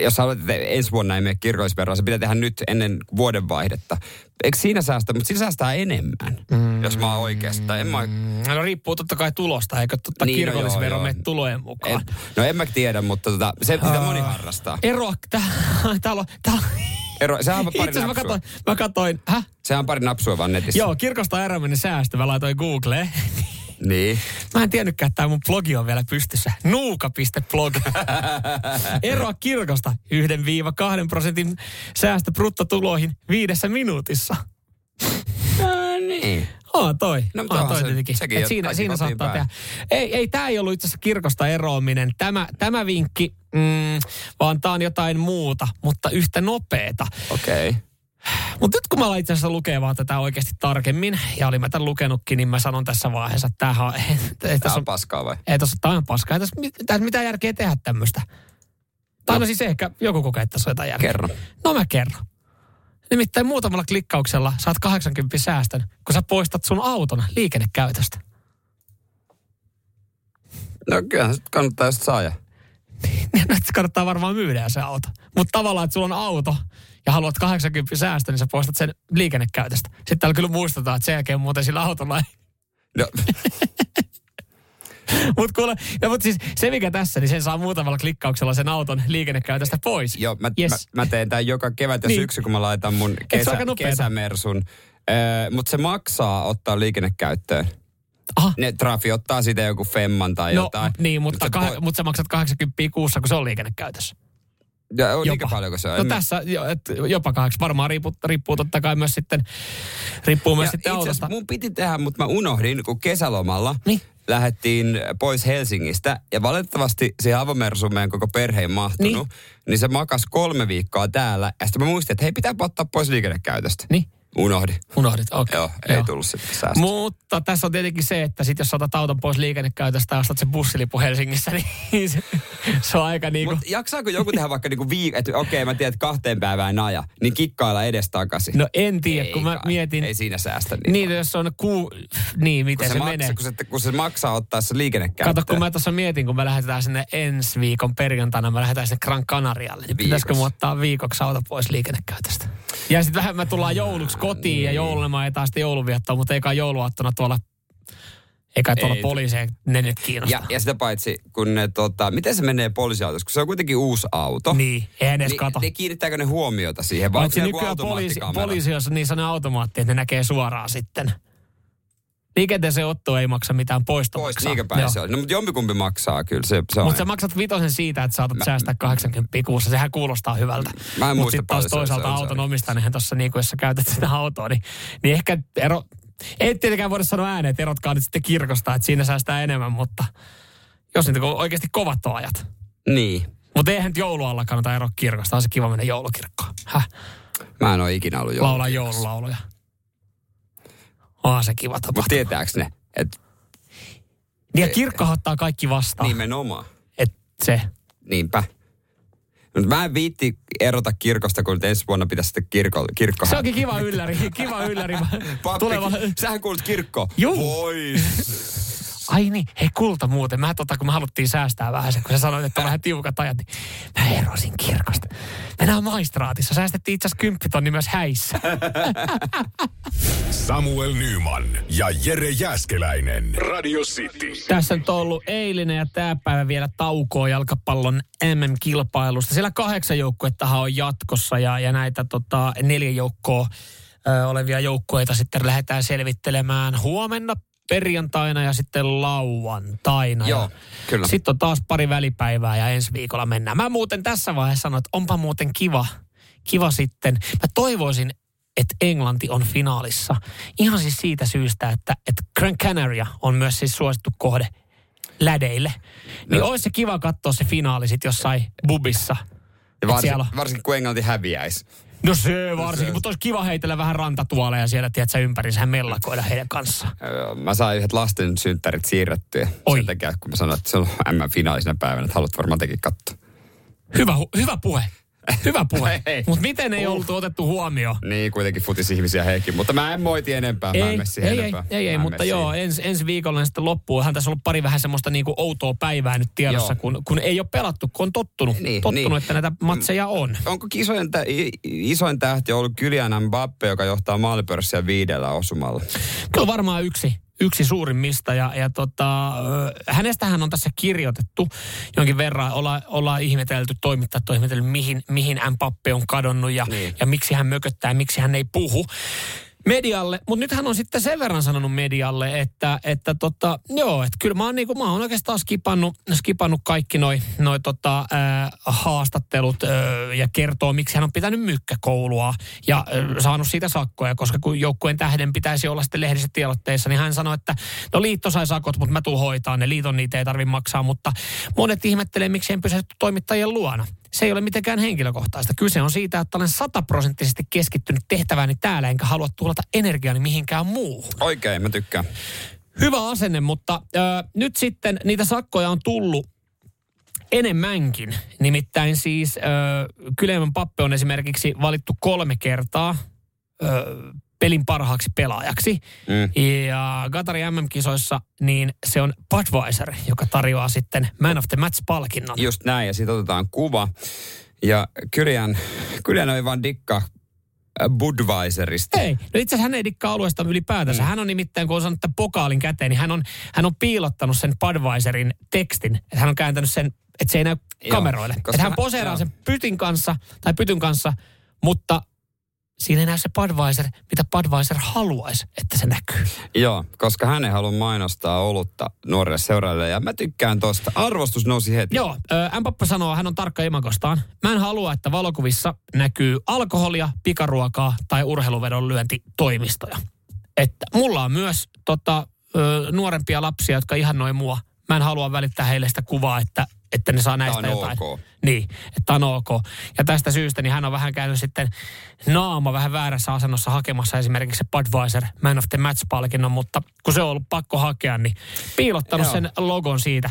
jos haluat, että ensi vuonna ei mene kirkollisveroa, se pitää tehdä nyt ennen vuodenvaihdetta. Eikö siinä säästä, mutta siinä säästää enemmän, mm. jos mä oon oikeassa. En mä... No riippuu totta kai tulosta, eikö totta niin, no kirkollisvero no, mene tulojen mukaan. En, no en mä tiedä, mutta tota, se pitää moni harrastaa. Ero, täällä on, täällä Ero, sehän on pari Itse mä katsoin, mä katsoin, häh? Sehän on pari napsua vaan netissä. Joo, kirkosta eroaminen säästö, mä laitoin Googleen. Niin. Mä en tiennytkään, että tämä mun blogi on vielä pystyssä. Nuuka.blog. Eroa kirkosta 1-2 prosentin säästö bruttotuloihin viidessä minuutissa. No niin. Oh, toi. No, oh, toi se, tietenkin. Sekin siinä siinä saattaa tehdä. Ei, ei tämä ei ollut itse asiassa kirkosta eroaminen. Tämä, tämä vinkki, mm, vaan tämä on jotain muuta, mutta yhtä nopeeta. Okei. Okay. Mutta nyt kun mä itse asiassa lukee vaan tätä oikeasti tarkemmin, ja olin mä tämän lukenutkin, niin mä sanon tässä vaiheessa, että tämähän on... Ei, tämä on paskaa vai? Ei tässä on paskaa. Ei tässä, tässä mitään järkeä tehdä tämmöistä. Tai no. no siis ehkä joku kokee, että tässä on jotain järkeä. Kerro. No mä kerron. Nimittäin muutamalla klikkauksella saat 80 säästön, kun sä poistat sun auton liikennekäytöstä. No kyllähän kannattaa just saada. Niin, no, kannattaa varmaan myydä se auto. Mutta tavallaan, että sulla on auto, ja haluat 80 säästö, niin sä poistat sen liikennekäytöstä. Sitten täällä kyllä muistetaan, että sen jälkeen muuten sillä autolla ei... No. Mutta kuule, no, mut siis se mikä tässä, niin sen saa muutamalla klikkauksella sen auton liikennekäytöstä pois. Joo, mä, yes. mä, mä teen tämän joka kevät ja niin. syksy, kun mä laitan mun kesä, kesämersun. Öö, Mutta se maksaa ottaa liikennekäyttöön. Aha. Ne trafi ottaa siitä joku femman tai no, jotain. Niin, mutta, mut kah- po- mut sä maksat 80 kuussa, kun se on liikennekäytössä. Ja on jopa. paljonko se on? No tässä jo, et, jopa kahdeksan. Varmaan riippuu, riippuu totta kai myös sitten, riippuu myös ja sitten autosta. mun piti tehdä, mutta mä unohdin, kun kesälomalla niin? lähdettiin pois Helsingistä. Ja valitettavasti siihen avomersuun meidän koko perhe ei mahtunut. Niin? niin se makas kolme viikkoa täällä. Ja sitten mä muistin, että hei, pitää ottaa pois liikennekäytöstä. Niin? Unohdin. Unohdit, okei. Okay. Joo, ei Joo. tullut sitten säästöä. Mutta tässä on tietenkin se, että sit jos otat auton pois liikennekäytöstä ja ostat sen bussilipu Helsingissä, niin se, se on aika niin kuin... Mut jaksaako joku tehdä vaikka niinku viik... että okei, okay, mä tiedän, että kahteen päivään aja, niin kikkailla takaisin? No en tiedä, ei kun mä kai. mietin... Ei siinä säästä niin Niin, jos on kuu... Niin, miten se, se maksa, menee. Kun se, kun se maksaa ottaa se liikennekäyttöön. Kato, kun mä tuossa mietin, kun me lähdetään sinne ensi viikon perjantaina, me lähdetään sinne Gran Canarialle. Niin pitäisikö mu ottaa viikoksi auto pois liikennekäytöstä? Ja sitten vähän me tullaan jouluksi kotiin ja jouluna mä ei taas jouluviettoa, mutta eikä jouluaattona tuolla eikä tuolla ei. poliiseen ne nyt kiinnosta. Ja, ja sitä paitsi, kun ne tota, miten se menee poliisiautossa, kun se on kuitenkin uusi auto. Niin, eihän edes niin, kato. Niin kiinnittääkö ne huomiota siihen, vai Paitsi nykyään poliisi, poliisi, jos niin sanoo automaatti, että ne näkee suoraan sitten. Liikenteeseen otto ei maksa mitään poistomaksaa. Pois, päin se on. No, mutta jompikumpi maksaa kyllä. Se, se mutta sä maksat vitosen siitä, että saatat mä, säästää 80 kuussa. Sehän kuulostaa hyvältä. Mä en Mutta sitten taas toisaalta se, auton omistajahan tuossa, niin jos sä käytät sitä autoa, niin, niin ehkä ero... Ei tietenkään voida sanoa ääneen, että erotkaa nyt sitten kirkosta, että siinä säästää enemmän, mutta jos niitä oikeasti kovat on ajat. Niin. Mutta eihän nyt joulualla kannata eroa kirkosta. On se kiva mennä joulukirkkoon. Häh? Mä en ole ikinä ollut joulukirkossa. Laulaa joululauluja. Onhan se kiva tapahtuma. Mutta tietääks ne, että... Niin ja kirkko ottaa kaikki vastaan. Nimenomaan. Et se. Niinpä. Mutta mä en viitti erota kirkosta, kun ensi vuonna pitäisi sitten kirkko, kirkko Se onkin kiva ylläri, kiva ylläri. Pappi, Tuleva... sähän kuulut kirkko. Juu. Pois. Ai niin, hei kulta muuten. Mä tota, kun me haluttiin säästää vähän sen, kun sä sanoit, että on vähän tiukat ajat, niin mä erosin kirkosta. Mennään maistraatissa. Säästettiin itse asiassa kymppitonni myös häissä. Samuel Nyman ja Jere Jäskeläinen. Radio City. Tässä on ollut eilinen ja tämä päivä vielä taukoa jalkapallon MM-kilpailusta. Siellä kahdeksan joukkuettahan on jatkossa ja, ja näitä tota, neljä joukkoa ö, olevia joukkueita sitten lähdetään selvittelemään huomenna perjantaina ja sitten lauantaina. Joo, ja kyllä. Sitten on taas pari välipäivää ja ensi viikolla mennään. Mä muuten tässä vaiheessa sanon, että onpa muuten kiva, kiva sitten. Mä toivoisin, että Englanti on finaalissa. Ihan siis siitä syystä, että, että Gran Canaria on myös siis suosittu kohde lädeille. Niin No. olisi se kiva katsoa se finaali sitten jossain bubissa. Ja varsin, siellä varsinkin kun Englanti häviäisi. No se varsinkin, mutta olisi kiva heitellä vähän rantatuoleja siellä, tiedätkö, ympärinsä mellakoida heidän kanssaan. Mä sain yhdet lasten synttärit siirrettyä. Oi. Sen takia, kun mä sanoin, että se on M-finaalisena päivänä, että haluat varmaan tekin katsoa. Hyvä, hyvä puhe. Hyvä puhe. Mutta miten ei ollut otettu huomioon? Niin, kuitenkin futisihmisiä heikin, mutta mä en moiti enempää. mä en Ei, mene siihen ei, ei, enempää. ei, ei, en mutta mene joo, siihen. ensi, viikolla sitten loppuu. Hän tässä on ollut pari vähän semmoista niinku outoa päivää nyt tiedossa, Joo. kun, kun ei ole pelattu, kun on tottunut, Niin, tottunut niin. että näitä matseja on. Onko kisojen tä- isoin tähti ollut Kylian Mbappe, joka johtaa maalipörssiä viidellä osumalla? Kyllä varmaan yksi, yksi suurimmista ja, ja tota, hänestähän on tässä kirjoitettu jonkin verran. Olla, ollaan ihmetelty, toimittajat on ihmetellyt, mihin, mihin Mbappe on kadonnut ja, Niin. ja miksi hän mököttää, miksi hän ei puhu medialle. Mutta nyt hän on sitten sen verran sanonut medialle, että, että tota, joo, että kyllä mä oon, niinku, mä oon oikeastaan skipannut, skipannut kaikki noi, noi tota, ää, haastattelut ää, ja kertoo, miksi hän on pitänyt mykkäkoulua ja ää, saanut siitä sakkoja, koska kun joukkueen tähden pitäisi olla sitten lehdissä tiedotteissa, niin hän sanoi, että no liitto sai sakot, mutta mä tuun hoitaa ne, liiton niitä ei tarvitse maksaa, mutta monet ihmettelee, miksi en pysähty toimittajien luona. Se ei ole mitenkään henkilökohtaista. Kyse on siitä, että olen sataprosenttisesti keskittynyt tehtävääni täällä, enkä halua tuhlata energiani mihinkään muuhun. Oikein, mä tykkään. Hyvä asenne, mutta ö, nyt sitten niitä sakkoja on tullut enemmänkin. Nimittäin siis ö, Kylemän Pappe on esimerkiksi valittu kolme kertaa ö, pelin parhaaksi pelaajaksi. Mm. Ja Qatarin MM-kisoissa niin se on Budweiser, joka tarjoaa sitten Man of the Match-palkinnon. Just näin, ja siitä otetaan kuva. Ja Kylian, Kylian ei vaan dikkaa äh, Budweiserista. Ei. No itse asiassa hän ei dikkaa alueesta ylipäätänsä. Mm. Hän on nimittäin, kun on saanut tämän pokaalin käteen, niin hän on, hän on piilottanut sen Budweiserin tekstin. Että hän on kääntänyt sen, että se ei näy Joo, kameroille. koska Että hän poseeraa joo. sen pytin kanssa, tai pytyn kanssa, mutta siinä ei näy se Budweiser, mitä Budweiser haluaisi, että se näkyy. Joo, koska hän ei halua mainostaa olutta nuorille seuraajille. Ja mä tykkään tosta. Arvostus nousi heti. Joo, Mpappa sanoo, hän on tarkka imakostaan. Mä en halua, että valokuvissa näkyy alkoholia, pikaruokaa tai urheiluvedon lyöntitoimistoja. Että mulla on myös tota, ö, nuorempia lapsia, jotka ihannoi mua. Mä en halua välittää heille sitä kuvaa, että, että ne saa näistä jotain. ok. Niin, että on ok. Ja tästä syystä niin hän on vähän käynyt sitten naama vähän väärässä asennossa hakemassa esimerkiksi se Budweiser Man of the Match-palkinnon, mutta kun se on ollut pakko hakea, niin piilottanut Joo. sen logon siitä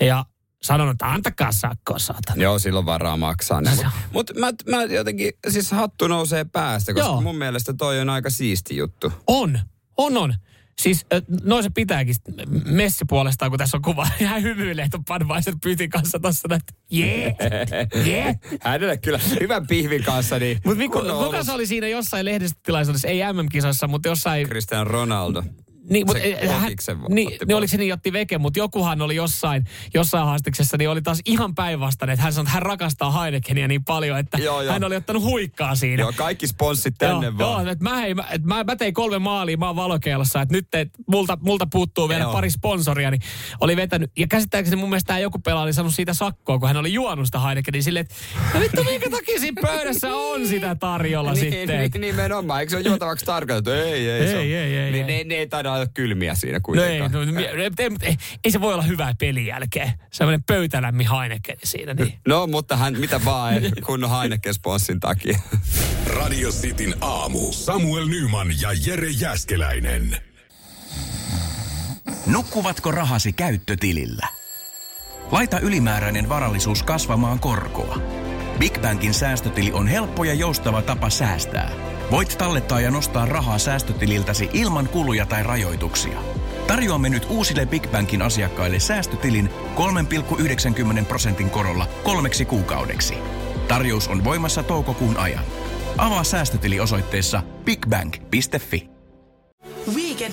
ja sanonut, että antakaa sakkoa saatana. Joo, silloin varaa maksaa ne. On. Mutta mut mä, mä jotenkin, siis hattu nousee päästä, koska Joo. mun mielestä toi on aika siisti juttu. On, on, on. Siis noin se pitääkin. Messi puolestaan, kun tässä on kuva, hän hymyilee tuon Budweiser pyytin kanssa tossa, että jee, jee. Hänelle kyllä hyvän pihvin kanssa, niin kunnon kuka se oli siinä jossain lehdistötilaisuudessa, ei MM-kisoissa, mutta jossain... Cristiano Ronaldo. Niin, mutta Se hän, Kokiksen niin, niin oliko se niin, otti veke, mutta jokuhan oli jossain, jossain haastiksessa, niin oli taas ihan päinvastainen, että hän sanoi, että hän rakastaa Heinekenia niin paljon, että Joo, joo. hän oli ottanut huikkaa siinä. Joo, kaikki sponssit tänne joo, vaan. Joo, että mä, hei, mä, että mä, mä, tein kolme maalia, mä oon valokeilassa, että nyt et, multa, multa puuttuu vielä Joo. pari sponsoria, niin oli vetänyt. Ja käsittääkseni mun mielestä tämä joku pelaaja oli saanut siitä sakkoa, kun hän oli juonut sitä Heinekenia silleen, että no vittu, minkä takia siinä pöydässä on sitä tarjolla niin, sitten. niin, nimenomaan. Eikö se ole juotavaksi tarkoitettu? Ei, ei. se Ei, on- ei, ei, Niin ei. ne, ne ei taida olla kylmiä siinä No ei, kuitenkaan. no, ei, ei, ei, ei, se voi olla hyvää pelin jälkeen. Sellainen pöytälämmin Heineken siinä. Niin. No, mutta hän, mitä vaan, ei, kunnon Heineken sponssin takia. Radio Cityn aamu. Samuel Nyman ja Jere Jäskeläinen. Nukkuvatko rahasi käyttötilillä? Laita ylimääräinen varallisuus kasvamaan korkoa. Big Bankin säästötili on helppo ja joustava tapa säästää. Voit tallettaa ja nostaa rahaa säästötililtäsi ilman kuluja tai rajoituksia. Tarjoamme nyt uusille Big Bankin asiakkaille säästötilin 3,90 prosentin korolla kolmeksi kuukaudeksi. Tarjous on voimassa toukokuun ajan. Avaa säästötili osoitteessa bigbank.fi.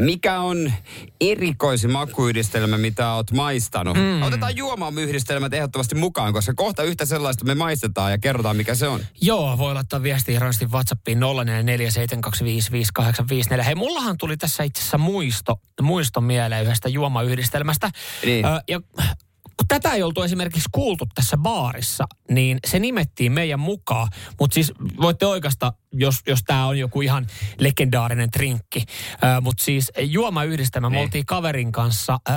Mikä on erikoisin makuyhdistelmä, mitä oot maistanut? Mm. Otetaan juomayhdistelmät ehdottomasti mukaan, koska kohta yhtä sellaista me maistetaan ja kerrotaan, mikä se on. Joo, voi laittaa viestiä hirveästi WhatsAppiin 0447255854. Hei, mullahan tuli tässä itse asiassa muisto, muisto mieleen yhdestä juomayhdistelmästä. Niin. Ö, ja kun tätä ei oltu esimerkiksi kuultu tässä baarissa, niin se nimettiin meidän mukaan. Mutta siis voitte oikeasta, jos, jos tämä on joku ihan legendaarinen trinkki. Mutta siis juomayhdistelmä, me Niin. oltiin kaverin kanssa ö,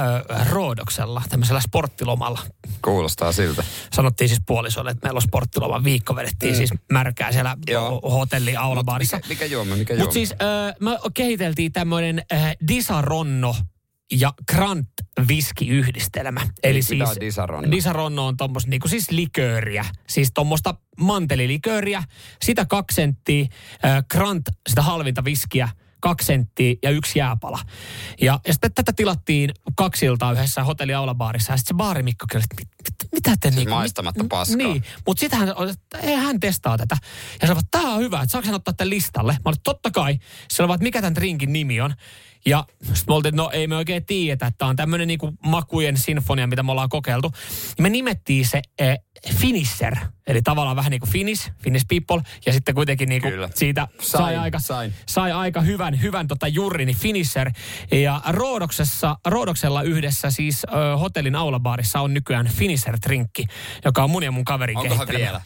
Roodoksella, tämmöisellä sporttilomalla. Kuulostaa siltä. Sanottiin siis puolisolle, että meillä on sporttiloma viikko, vedettiin mm. siis märkää siellä Joo. hotelli aulabaarissa. Mikä, mikä juoma, mikä juoma? Mutta siis äh, me kehiteltiin tämmöinen äh, Disaronno ja Grant viski-yhdistelmä. Eli Mitä siis on Disaronno? Disaronno on tommos niinku siis likööriä. Siis tuommoista mantelilikööriä. Sitä kaksi senttiä. Äh, Grant, sitä halvinta viskiä kaksi senttiä ja yksi jääpala. Ja, ja sitten tätä tilattiin kaksi iltaa yhdessä hotelli Aulabaarissa. Ja sitten se baarimikko kyllä, että mit, mit, mitä te niinku... maistamatta mit- paskaa. Niin, mutta sitten hän ei hän testaa tätä. Ja sanoi, että tämä on hyvä, että saako hän ottaa tämän listalle? Mä olin, totta kai. Se oli, että mikä tämän drinkin nimi on. Ja sitten me oltiin, no ei me oikein tiedetä, että tämä on tämmöinen niinku makujen sinfonia, mitä me ollaan kokeiltu. Ja me nimettiin se eh, Finisher, eli tavallaan vähän niin kuin Finnish, Finnish people, ja sitten kuitenkin niinku Kyllä. siitä sai, Sain, aika, sain. sai aika hyvän, hyvän tota juuri, niin Finisher. Ja Roodoksessa, Roodoksella yhdessä siis ö, hotellin aulabaarissa on nykyään Finisher-trinkki, joka on mun ja mun kaverin Onkohan vielä?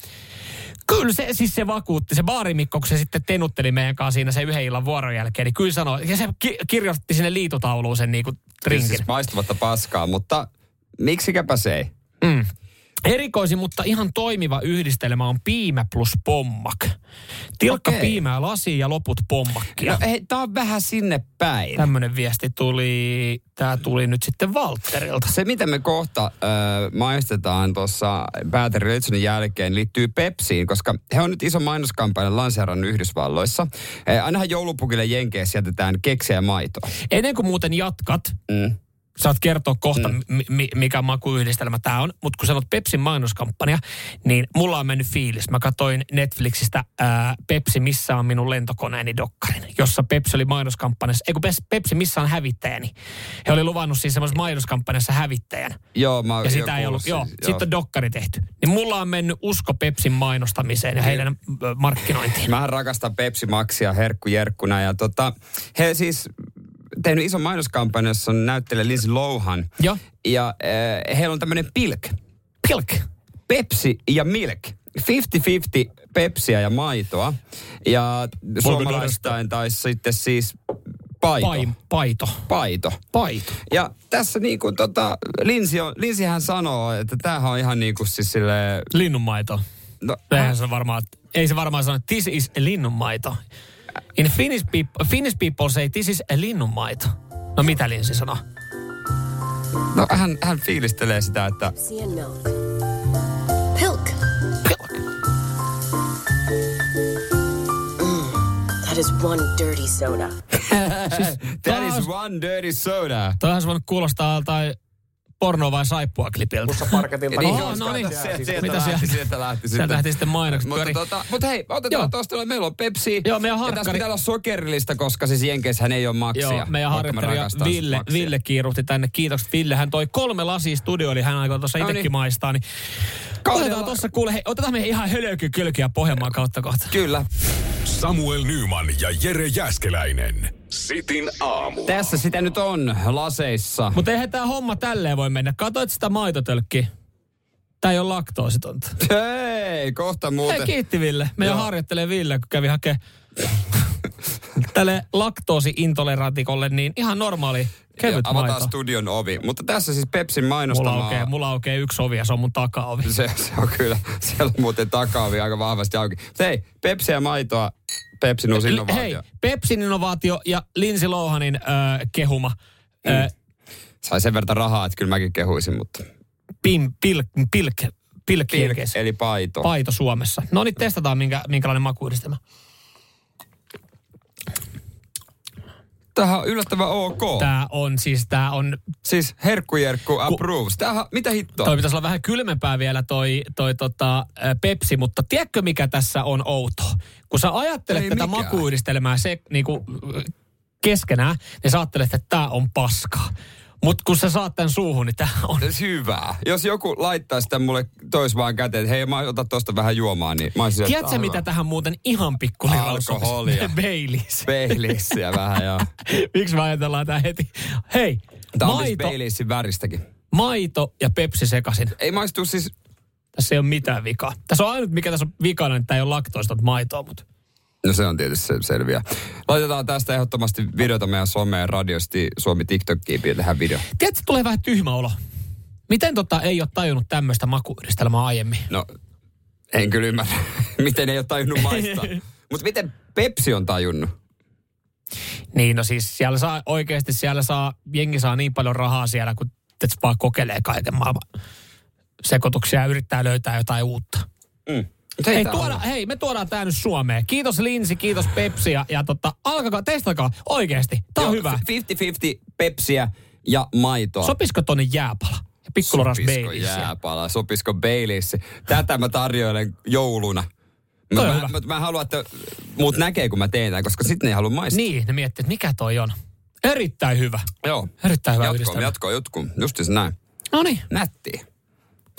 Kyllä se, siis se vakuutti. Se baarimikko, kun se sitten tenutteli meidän kanssa siinä se yhden illan vuoron jälkeen, niin kyllä sanoi, ja se ki- kirjoitti sinne liitotauluun sen niinku trinkin. Siis maistumatta paskaa, mutta miksikäpä se ei? Mm. Erikoisin, mutta ihan toimiva yhdistelmä on piimä plus pommak. Tilkka Okei. piimää lasiin ja loput pommakkia. No hei, tää on vähän sinne päin. Tämmöinen viesti tuli, tämä tuli nyt sitten Valtterilta. Se, mitä me kohta äh, maistetaan tuossa Pääteri jälkeen, liittyy Pepsiin, koska he on nyt iso mainoskampanjan lanseerannut Yhdysvalloissa. Äh, ainahan joulupukille Jenkeissä jätetään keksiä ja maitoa. Ennen kuin muuten jatkat, Mm. Saat kertoa kohta, mm. mi- mikä makuyhdistelmä tämä on. Mutta kun sanot Pepsin mainoskampanja, niin mulla on mennyt fiilis. Mä katsoin Netflixistä ää, Pepsi, missä on minun lentokoneeni dokkarin, jossa Pepsi oli mainoskampanjassa. Ei kun Pes- Pepsi, missä on hävittäjäni. He oli luvannut siis semmoisessa mainoskampanjassa hävittäjän. Joo, mä Ja sitä ei ollut, sen, joo, sitten on dokkari tehty. Niin mulla on mennyt usko Pepsin mainostamiseen ja heidän ö, markkinointiin. Mähän rakastan Pepsi Maxia herkku jerkkuna ja tota, he siis tehnyt ison mainoskampanjan, jossa on näyttelijä Lindsay Lohan. Joo. Ja äh, heillä on tämmöinen pilk. Pilk. Pepsi ja milk. 50-50 Pepsiä ja maitoa. Ja suomalaistain taisi sitten siis paito. Pai, paito. Paito. Paito. Ja tässä niin kuin tota, Linsi, on, Linsihän sanoo, että tämähän on ihan niin kuin siis sille Linnunmaito. no, Eihän se varmaan, ei se varmaan sano, että this is linnunmaito. In Finnish people, Finnish people say this is a linnunmaito. No mitä Linsi sanoo? no hän, hän fiilistelee sitä, että milk. Pilk. That is one dirty soda. that is one dirty soda. Toihan se voinut kuulostaa tai porno vai saippua klipiltä. Parketilta. Niin, Oho, joo, no niin. sieltä, sieltä, Mitä lähti, sieltä? lähti Sieltä lähti sitten mainokset Mutta, tota, mutta hei, otetaan tuosta, meillä on Pepsi. Joo, meidän Ja tässä harkkari- pitää olla sokerillista, koska siis Jenkeissähän ei ole maksia. Joo, meidän rakastan Ville, maksia. Ville kiiruhti tänne. Kiitokset Ville. Hän toi kolme lasia studio, eli hän aikoo tuossa No itsekin niin. maistaa. Niin Kaudella- otetaan tuossa kuule, hei, otetaan me ihan hölökykölkiä Pohjanmaan kautta kohta. Kyllä. Samuel Nyman ja Jere Jäskeläinen. Sitin aamu. Tässä sitä nyt on laseissa. Mutta eihän tämä homma tälleen voi mennä. Katoit sitä maitotölkkiä. Tää ei ole laktoositonta. Hei, kohta Hei, muuten. kiitti Ville. Joo. harjoittelee Ville, kun kävi hakee tälle laktoosiintolerantikolle niin ihan normaali kevyt avataan maito. studion ovi. Mutta tässä siis Pepsin Mulla mainostamaa... aukeaa, mulla aukeaa yksi ovi ja se on mun takaovi. Se, se on kyllä, siellä on muuten takaovi aika vahvasti auki. Mutta hei, Pepsi ja maitoa, Pepsin uusi Hei, innovaatio. Pepsin innovaatio ja Lindsay Lohanin äh, kehuma. Äh, Sai sen verran rahaa, että kyllä mäkin kehuisin, mutta... pim, pilk, pilk, pilk, Pilk, pilk eli paito. paito Suomessa. No niin, testataan minkä, minkälainen makuyhdistelmä. Tämähän on yllättävän ok. Tää on siis, tää on, Siis herkkujerkku approves. Tämähän, mitä hittoa? toi pitäisi olla vähän kylmempää vielä toi, toi tota, Pepsi, mutta tiedätkö mikä tässä on outo? Kun sä ajattelet Ei tätä mikään. makuyhdistelmää se niinku keskenään, niin sä ajattelet, että tää on paskaa. Mutta kun sä saat tän suuhun, niin tää on Hyvää. Jos joku laittaa sitä mulle tois vaan käteen, että hei mä otan tosta vähän juomaan, niin mä olisin, Tiedätkö, mitä hyvä. tähän muuten ihan pikkuliralla Alkoholia. Baileys. Baileysia vähän, joo. Miksi me ajatellaan tää heti? Hei, Tää on siis maito, Baileysin väristäkin. maito ja Pepsi sekasin. Ei maistu siis... Tässä ei ole mitään vikaa. Tässä on ainut, mikä tässä on vikana, että tää ei ole laktoista maitoa, mutta... No se on tietysti se, selviä. Laitetaan tästä ehdottomasti videota meidän someen, radiosti Suomi TikTokiin, tehdään video. Tiedätkö, tulee vähän tyhmä olo. Miten tota ei ole tajunnut tämmöistä makuyhdistelmää aiemmin? No, en kyllä ymmärrä, miten ei ole tajunnut maistaa. Mutta miten Pepsi on tajunnut? Niin, no siis siellä saa oikeasti, siellä saa, jengi saa niin paljon rahaa siellä, kun vaan kokeilee kaiken maailman sekoituksia ja yrittää löytää jotain uutta. Mm. Hei, on- tuoda, hei, me tuodaan tää nyt Suomeen. Kiitos Linsi, kiitos Pepsi ja, tota, alkakaa, testakaa oikeasti. Tää on Joo, hyvä. 50-50 Pepsiä ja maitoa. Sopisiko tonne jääpala? Ja Sopisiko Baileysia. jääpala, sopisiko Baileys? Tätä mä tarjoilen jouluna. Mä, mä, mä, mä, haluan, että muut näkee, kun mä teen tämän, koska sitten ne ei halua maistaa. Niin, ne miettii, että mikä toi on. Erittäin hyvä. Joo. Erittäin hyvä Jatko, yhdistelmä. jatko, jatko. Justiinsa näin. No niin. Nättiä.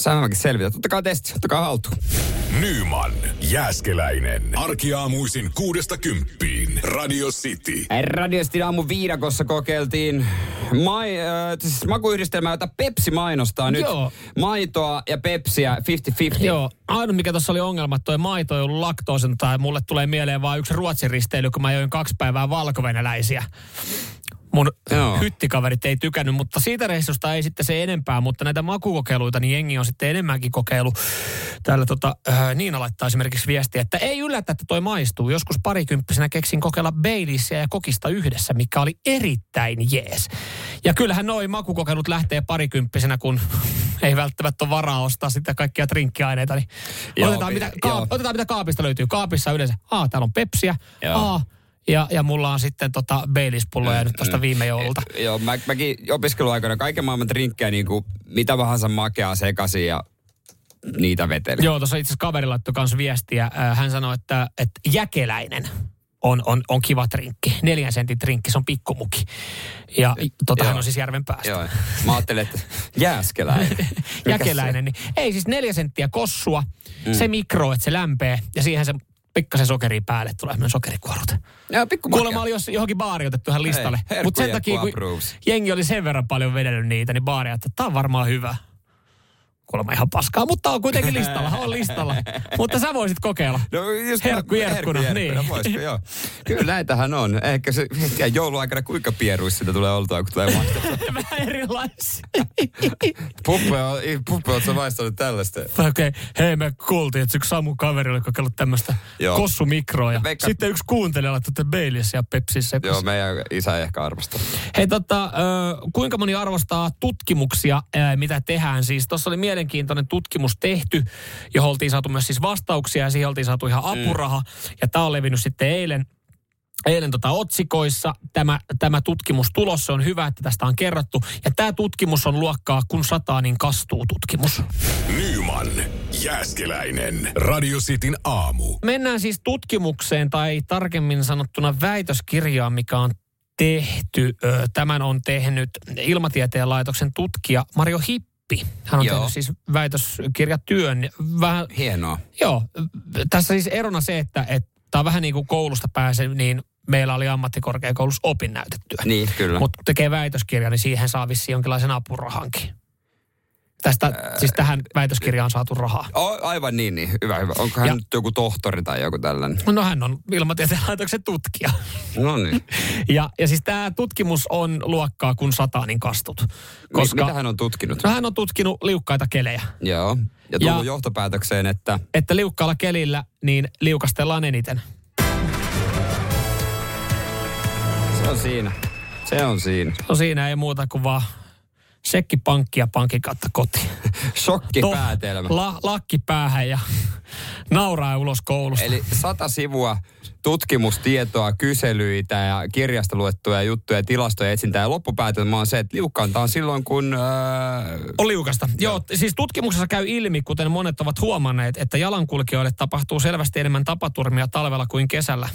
Saan mäkin selvitä. Ottakaa testi, ottakaa haltuun. Nyman, Jääskeläinen. Arkiaamuisin kuudesta kymppiin. Radio City. Radiosti aamu viidakossa kokeiltiin mai, äh, siis makuyhdistelmää, jota Pepsi mainostaa nyt. Joo. Maitoa ja Pepsiä 50-50. Joo, ainut mikä tuossa oli ongelma, että toi maito ei ollut laktoosin, tai mulle tulee mieleen vain yksi ruotsin risteily, kun mä join kaksi päivää valkovenäläisiä. Mun Joo. hyttikaverit ei tykännyt, mutta siitä reissusta ei sitten se enempää, mutta näitä makukokeiluita, niin jengi on sitten enemmänkin kokeilu. Täällä tota, äh, Niina laittaa esimerkiksi viestiä, että ei yllätä, että toi maistuu. Joskus parikymppisenä keksin kokeilla Baileysia ja kokista yhdessä, mikä oli erittäin jees. Ja kyllähän noi makukokeilut lähtee parikymppisenä, kun ei välttämättä ole varaa ostaa sitten kaikkia trinkkiaineita. Niin Joo, otetaan, mitä, joo. ka- otetaan mitä kaapista löytyy. Kaapissa yleensä, aa, täällä on pepsiä, Joo. aa, ja, ja mulla on sitten tota Baileys-pulloja nyt tuosta viime joululta. Eh, Joo, mä, mäkin opiskeluaikana kaiken maailman trinkkejä, niin kuin mitä tahansa makeaa sekaisin ja niitä vetelin. Joo, tuossa itse asiassa kaveri laittoi kanssa viestiä. Äh, Hän sanoi, että, että jäkeläinen on, on, on kiva trinkki. Neljän sentin trinkki, se on pikkumuki. Ja tota, Joo. hän on siis järven päästä. Joo, mä ajattelin, että jääskeläinen. Jäkeläinen. Niin, ei siis neljä senttiä kossua, mm. se mikro, että se lämpee ja siihen se pikkasen sokeria päälle tulee myös sokerikuorut. Joo, pikku Kuulemma oli jos, johonkin baari otettu ihan listalle. Mutta sen takia, kun approves. jengi oli sen verran paljon vedellyt niitä, niin baari että tämä on varmaan hyvä. Kuulemma ihan paskaa, mutta on kuitenkin listalla, on listalla. mutta sä voisit kokeilla. No, just Herkku jerkkuna, herkkujerkkuna, niin. voisiko, joo. Kyllä näitähän on. Ehkä se, ja jouluaikana kuinka pieruissa sitä tulee oltua, kun tulee maistettua. Vähän erilaisia. Puppe, on, puppe ootko sä maistanut tällaista? Okei, okay. hei me kuultiin, että yksi Samu kaveri oli kokeillut tämmöistä kossumikroa. Ja Veikka- sitten yksi kuuntelija laittoi tätä Baileys ja Pepsissä. Joo, meidän isä ei ehkä arvosta. Hei tota, kuinka moni arvostaa tutkimuksia, mitä tehdään? Siis tuossa oli mielenkiintoinen tutkimus tehty, johon oltiin saatu myös siis vastauksia ja siihen oltiin saatu ihan apuraha. Ja tämä on levinnyt sitten eilen eilen tota otsikoissa tämä, tämä tutkimustulos. Se on hyvä, että tästä on kerrottu. Ja tämä tutkimus on luokkaa, kun sataa, niin kastuu tutkimus. Nyman, Jääskeläinen. Radio Cityn aamu. Mennään siis tutkimukseen tai tarkemmin sanottuna väitöskirjaan, mikä on tehty. Tämän on tehnyt Ilmatieteen laitoksen tutkija Mario Hippi. Hän on Joo. tehnyt siis väitöskirjatyön. Vähän, Hienoa. joo, tässä siis erona se, että tämä on vähän niin kuin koulusta pääse, niin meillä oli ammattikorkeakoulussa opinnäytetyö. Niin, kyllä. Mutta tekee väitöskirja, niin siihen saa vissiin jonkinlaisen apurahankin. Tästä, siis tähän väitöskirjaan saatu rahaa. O, aivan niin, niin. Hyvä, hyvä. Onko hän Ja- nyt joku tohtori tai joku tällainen? No hän on ilmatieteen laitoksen tutkija. No niin. Ja, ja siis tämä tutkimus on luokkaa kuin sataanin kastut. Koska... Koska Mitä hän on tutkinut? no, hän on tutkinut liukkaita kelejä. Joo. Ja tullut Ja- johtopäätökseen, että Että liukkaalla kelillä niin liukastellaan eniten. se on siinä. Se on siinä. No siinä ei muuta kuin vaan sekki pankki ja pankin kautta kotiin. Shokkipäätelmä. La, lakki päähän ja nauraa ulos koulusta. Eli sata sivua tutkimustietoa, kyselyitä ja kirjasta luettuja juttuja, tilastoja etsintää. Ja loppupäätelmä on se, että liukkaanta on silloin, kun... Äh, On liukasta. Joo, siis tutkimuksessa käy ilmi, kuten monet ovat huomanneet, että jalankulkijoille tapahtuu selvästi enemmän tapaturmia talvella kuin kesällä.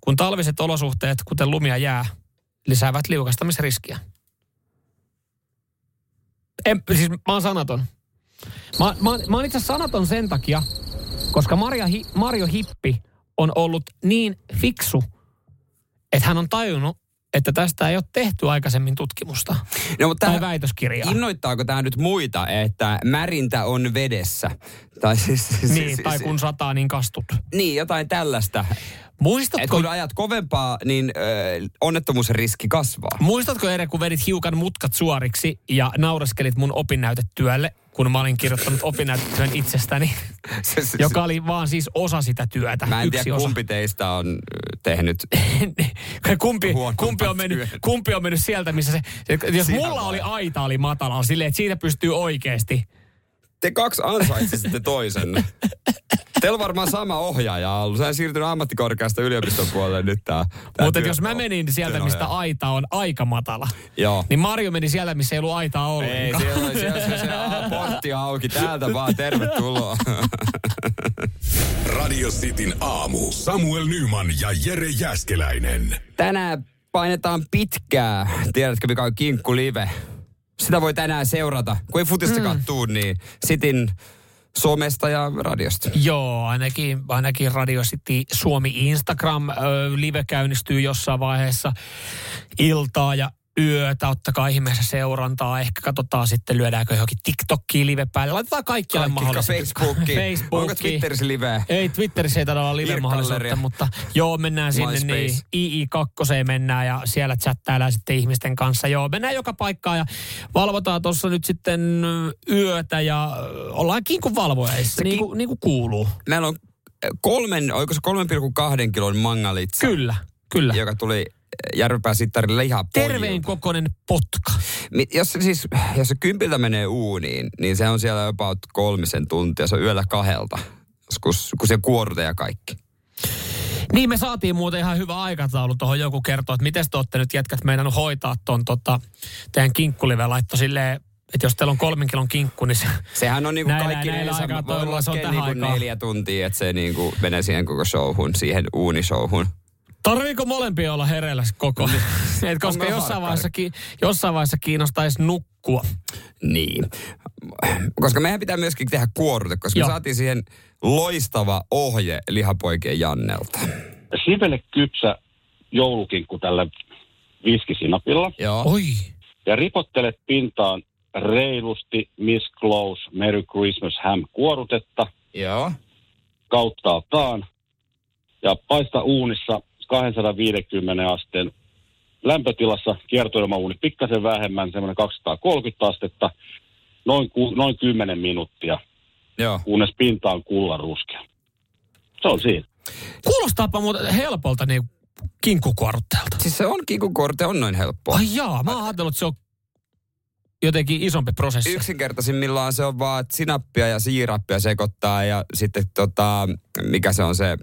Kun talviset olosuhteet, kuten lumia jää, lisäävät liukastamisriskiä. En, siis mä oon sanaton. Mä, mä, mä oon itse sanaton sen takia, koska Maria, Hi, Mario Hippi on ollut niin fiksu, että hän on tajunnut, että tästä ei ole tehty aikaisemmin tutkimusta no, mutta tai väitöskirjaa. Innoittaako tämä nyt muita, että märintä on vedessä? Tai siis, siis, Niin, siis, tai kun sataa, niin kastut. Niin, jotain tällaista. Et Muistatko, kun ajat kovempaa, niin ö, onnettomuusriski kasvaa. muistatko Ere, kun vedit hiukan mutkat suoriksi ja naureskelit mun opinnäytetyölle, kun mä olin kirjoittanut opinnäytetyön itsestäni, Se, se, joka oli vaan siis osa sitä työtä. Mä en yksi tiedä, osa. kumpi teistä on tehnyt. kumpi, kumpi, on mennyt, työn. kumpi on mennyt sieltä, missä se... Jos Siinä mulla vai? oli aita, oli matala, silleen, että siitä pystyy oikeasti. Te kaksi ansaitsisitte toisen. Teillä on varmaan sama ohjaaja ollut. Sä siirtynyt ammattikorkeasta yliopiston puolelle nyt tää. tää Mutta työ- jos mä menin sieltä, mistä aita on aika matala, Joo. niin Mario meni sieltä, missä ei ollut aitaa Ei, ollenkaan. siellä, oli- siellä, siellä, siellä portti auki. Täältä vaan tervetuloa. Radio Cityn aamu. Samuel Nyman ja Jere Jäskeläinen. Tänään painetaan pitkää. Tiedätkö, mikä on Kinkku Live? Sitä voi tänään seurata. Kun ei futistakaan mm. tuu, niin Sitin somesta ja radiosta. Joo, ainakin, ainakin Radio City Suomi Instagram ö, live käynnistyy jossain vaiheessa iltaa ja yötä. Ottakaa ihmeessä seurantaa. Ehkä katsotaan sitten, lyödäänkö johonkin TikTokkiin live päälle. Laitetaan kaikkialle Kaikki mahdollisesti. Facebookiin. Facebookiin. Onko Twitterissä live? Ei, Twitterissä ei taida olla live-mahdollisuutta, Irkkalleria. mutta joo, mennään sinne MySpace. niin. II2 mennään ja siellä chattaillaan sitten ihmisten kanssa. Joo, mennään joka paikkaan ja valvotaan tuossa nyt sitten yötä ja ollaan kinkun valvojaissa, niin kuin, niin kuin kuuluu. Meillä on kolmen, oliko se 3,2 kilon mangalitsa, Kyllä, kyllä. joka tuli Järvenpää sittarille ihan Terveen kokoinen potka. Jos se siis, jos se kympiltä menee uuniin, niin se on siellä about kolmisen tuntia. Se on yöllä kahdelta, kun, kun se kuorute ja kaikki. Niin me saatiin muuten ihan hyvä aikataulu tuohon joku kertoo, että miten te olette nyt jätkät meinannut hoitaa ton tota, teidän kinkkulive laitto silleen, että jos teillä on kolmen kilon kinkku, niin se, Sehän on niinku Näillä- kaikki näillä neljä, aikaa voi toilla se on niinku neljä tuntia, että se niinku menee siihen koko showhun, siihen uunishowhun. Tarviiko molempia olla hereillä koko? Et koska jossain vaiheessa, ki, jossain vaiheessa kiinnostaisi nukkua. Niin. Koska meidän pitää myöskin tehdä kuorute, koska Joo. me saatiin siihen loistava ohje lihapoikien Jannelta. sivele kypsä joulukinkku tällä viskisinapilla Joo. Oi. ja ripottelet pintaan reilusti Miss Close Merry Christmas Ham kuorutetta Joo. kauttaaltaan ja paista uunissa 250 asteen lämpötilassa kiertoilmauuni pikkasen vähemmän, semmoinen 230 astetta, noin, ku, noin 10 minuuttia, Joo. kunnes pinta on kullan ruskea. Se on siinä. Kuulostaapa muuten helpolta niin kinkkukuorutteelta. Siis se on kikukorte, on noin helppoa. Ai jaa, mä oon ajatellut, että se on jotenkin isompi prosessi. Yksinkertaisimmillaan se on vaan että sinappia ja siirappia sekoittaa ja sitten tota, mikä se on se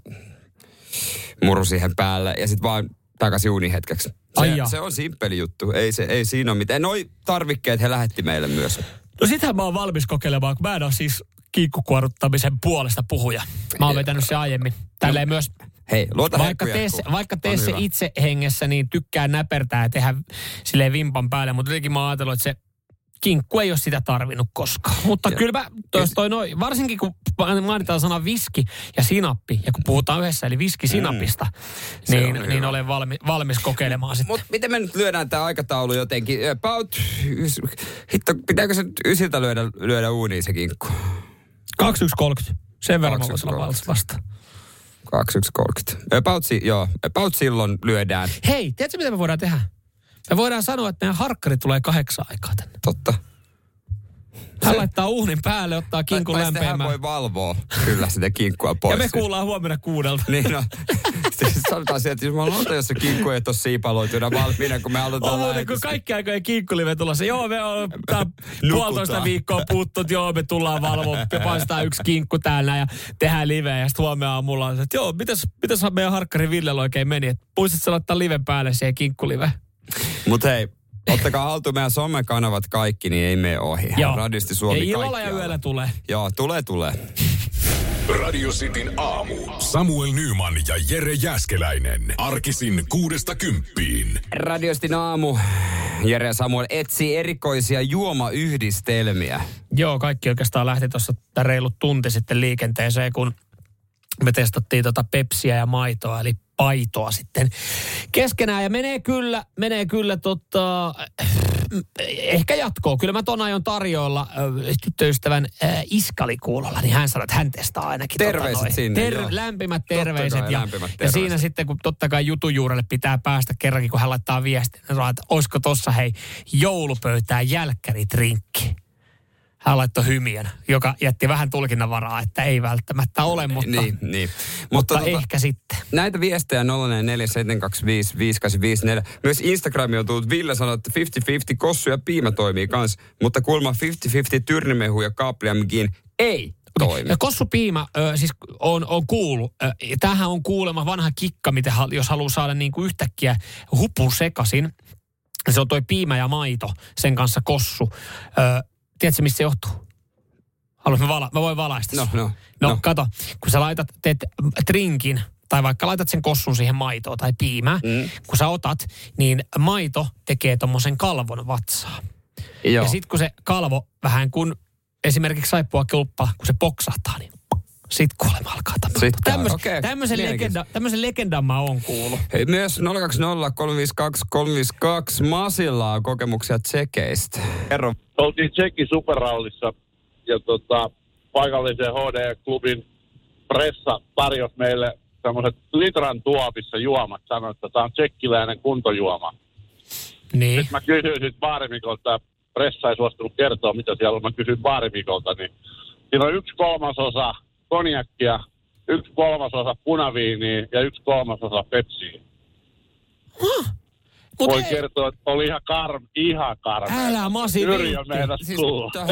muru siihen päälle ja sitten vaan takaisin uuniin hetkeksi. Se, se on simppeli juttu, ei, se, ei siinä ole mitään. Noi tarvikkeet he lähetti meille myös. No sitähän mä oon valmis kokeilemaan, kun mä en ole siis kinkkukuoruttamisen puolesta puhuja. Mä oon vetänyt se aiemmin. Tälleen myös, Hei, luota vaikka tee, se- vaikka tee se itse hengessä, niin tykkää näpertää ja tehdä silleen vimpan päälle. Mutta jotenkin mä oon ajatellut, että se kinkku ei ole sitä tarvinnut koskaan. Mutta ja. kyllä mä, toi, toi noi, varsinkin kun mainitaan sana viski ja sinappi, ja kun puhutaan yhdessä, eli viski sinapista, mm. niin, niin olen valmi, valmis kokeilemaan sitten. Mutta miten me nyt lyödään tämä aikataulu jotenkin? About, hitto, pitääkö se ysiltä lyödä, lyödä uuniin se kinkku? 21.30. Sen verran mä voisin olla vasta. 21.30. About, joo, about silloin lyödään. Hei, tiedätkö mitä me voidaan tehdä? Me voidaan sanoa, että meidän harkkari tulee kahdeksan aikaa tänne. Totta. Hän laittaa uunin päälle, ottaa kinkun lämpeämään. Hän voi valvoa kyllä sitä kinkkua pois. Ja me kuullaan huomenna kuudelta. niin no. Siis sanotaan sieltä, että jos mä aloitan, jos se kinkku ei ole siipaloituna valmiina, kun me aloitetaan On muuten, kun kaikki aikojen kinkkulive tulossa. Joo, me on puolitoista viikkoa puuttunut, joo, me tullaan valvomaan, me paistaa yksi kinkku täällä ja tehdään liveä. Ja sitten huomenna aamulla on, että joo, mitäs, mitäs meidän harkkari Villellä oikein meni? Että muistatko laittaa live päälle siihen kinkkulive? Mutta hei, Ottakaa haltuun meidän somekanavat kaikki, niin ei mene ohi. Joo. Radisti Suomi ja illalla ja yöllä tulee. Joo, tulee, tulee. Radio Cityn aamu. Samuel Nyman ja Jere Jäskeläinen. Arkisin kuudesta kymppiin. Radio Cityn aamu. Jere ja Samuel etsii erikoisia juomayhdistelmiä. Joo, kaikki oikeastaan lähti tuossa reilut tunti sitten liikenteeseen, kun me testattiin tota pepsiä ja maitoa, eli paitoa sitten keskenään. Ja menee kyllä, menee kyllä tota, ehkä jatkoa. Kyllä mä ton aion tarjoilla äh, tyttöystävän äh, Iskali kuulolla, niin hän sanoi, että hän testaa ainakin. Tota terveiset tota sinne, ter- Lämpimät terveiset. Kai, ja, lämpimät terveiset. ja siinä sitten, kun totta kai jutujuurelle pitää päästä kerrankin, kun hän laittaa viestin, että olisiko tossa hei joulupöytään jälkkäritrinkki hän laittoi hymiön, joka jätti vähän tulkinnanvaraa, että ei välttämättä ole, mutta, niin, niin. mutta, mutta tota, ehkä sitten. Näitä viestejä 047255854. Myös Instagrami on tullut. Ville sanoi, että 50-50 kossu ja piimä toimii kans, mutta kulma 50-50 tyrnimehu ja kaapliammekin ei toimi. Ja kossupiima ö, siis on, on kuulu. Tämähän on kuulema vanha kikka, mitä, jos haluaa saada niin kuin yhtäkkiä hupun sekasin. Se on toi piimä ja maito, sen kanssa kossu. Ö, Tiedätkö, missä se johtuu? Haluaisin mä, vala, mä voin valaista. No, no, no, no. kato, kun sä laitat, teet trinkin, tai vaikka laitat sen kossun siihen maitoon tai piimää, mm. kun sä otat, niin maito tekee tommosen kalvon vatsaa. Joo. Ja sitten kun se kalvo vähän kun esimerkiksi saippua kulppa, kun se poksahtaa, niin sitten kuulemma alkaa tapahtua. Tämmöis, okay. Tämmöisen, legenda, tämmöisen legendan mä oon kuullut. Hei, myös 020 352 352 Masilla on kokemuksia tsekeistä. Kerro. Oltiin Tsekin superrallissa ja tota, paikallisen HD-klubin pressa tarjosi meille semmoiset litran tuopissa juomat. Sanoi, että tämä on tsekkiläinen kuntojuoma. Niin. Sitten mä kysyin sitten baarimikolta, pressa ei suostunut kertoa, mitä siellä on. Mä kysyin baarimikolta, niin siinä on yksi kolmasosa konjakkia, yksi kolmasosa punaviiniä ja yksi kolmasosa pepsiä. Huh? Mut Voin ei... kertoa, että oli ihan, kar, ihan karme. Älä masi siis,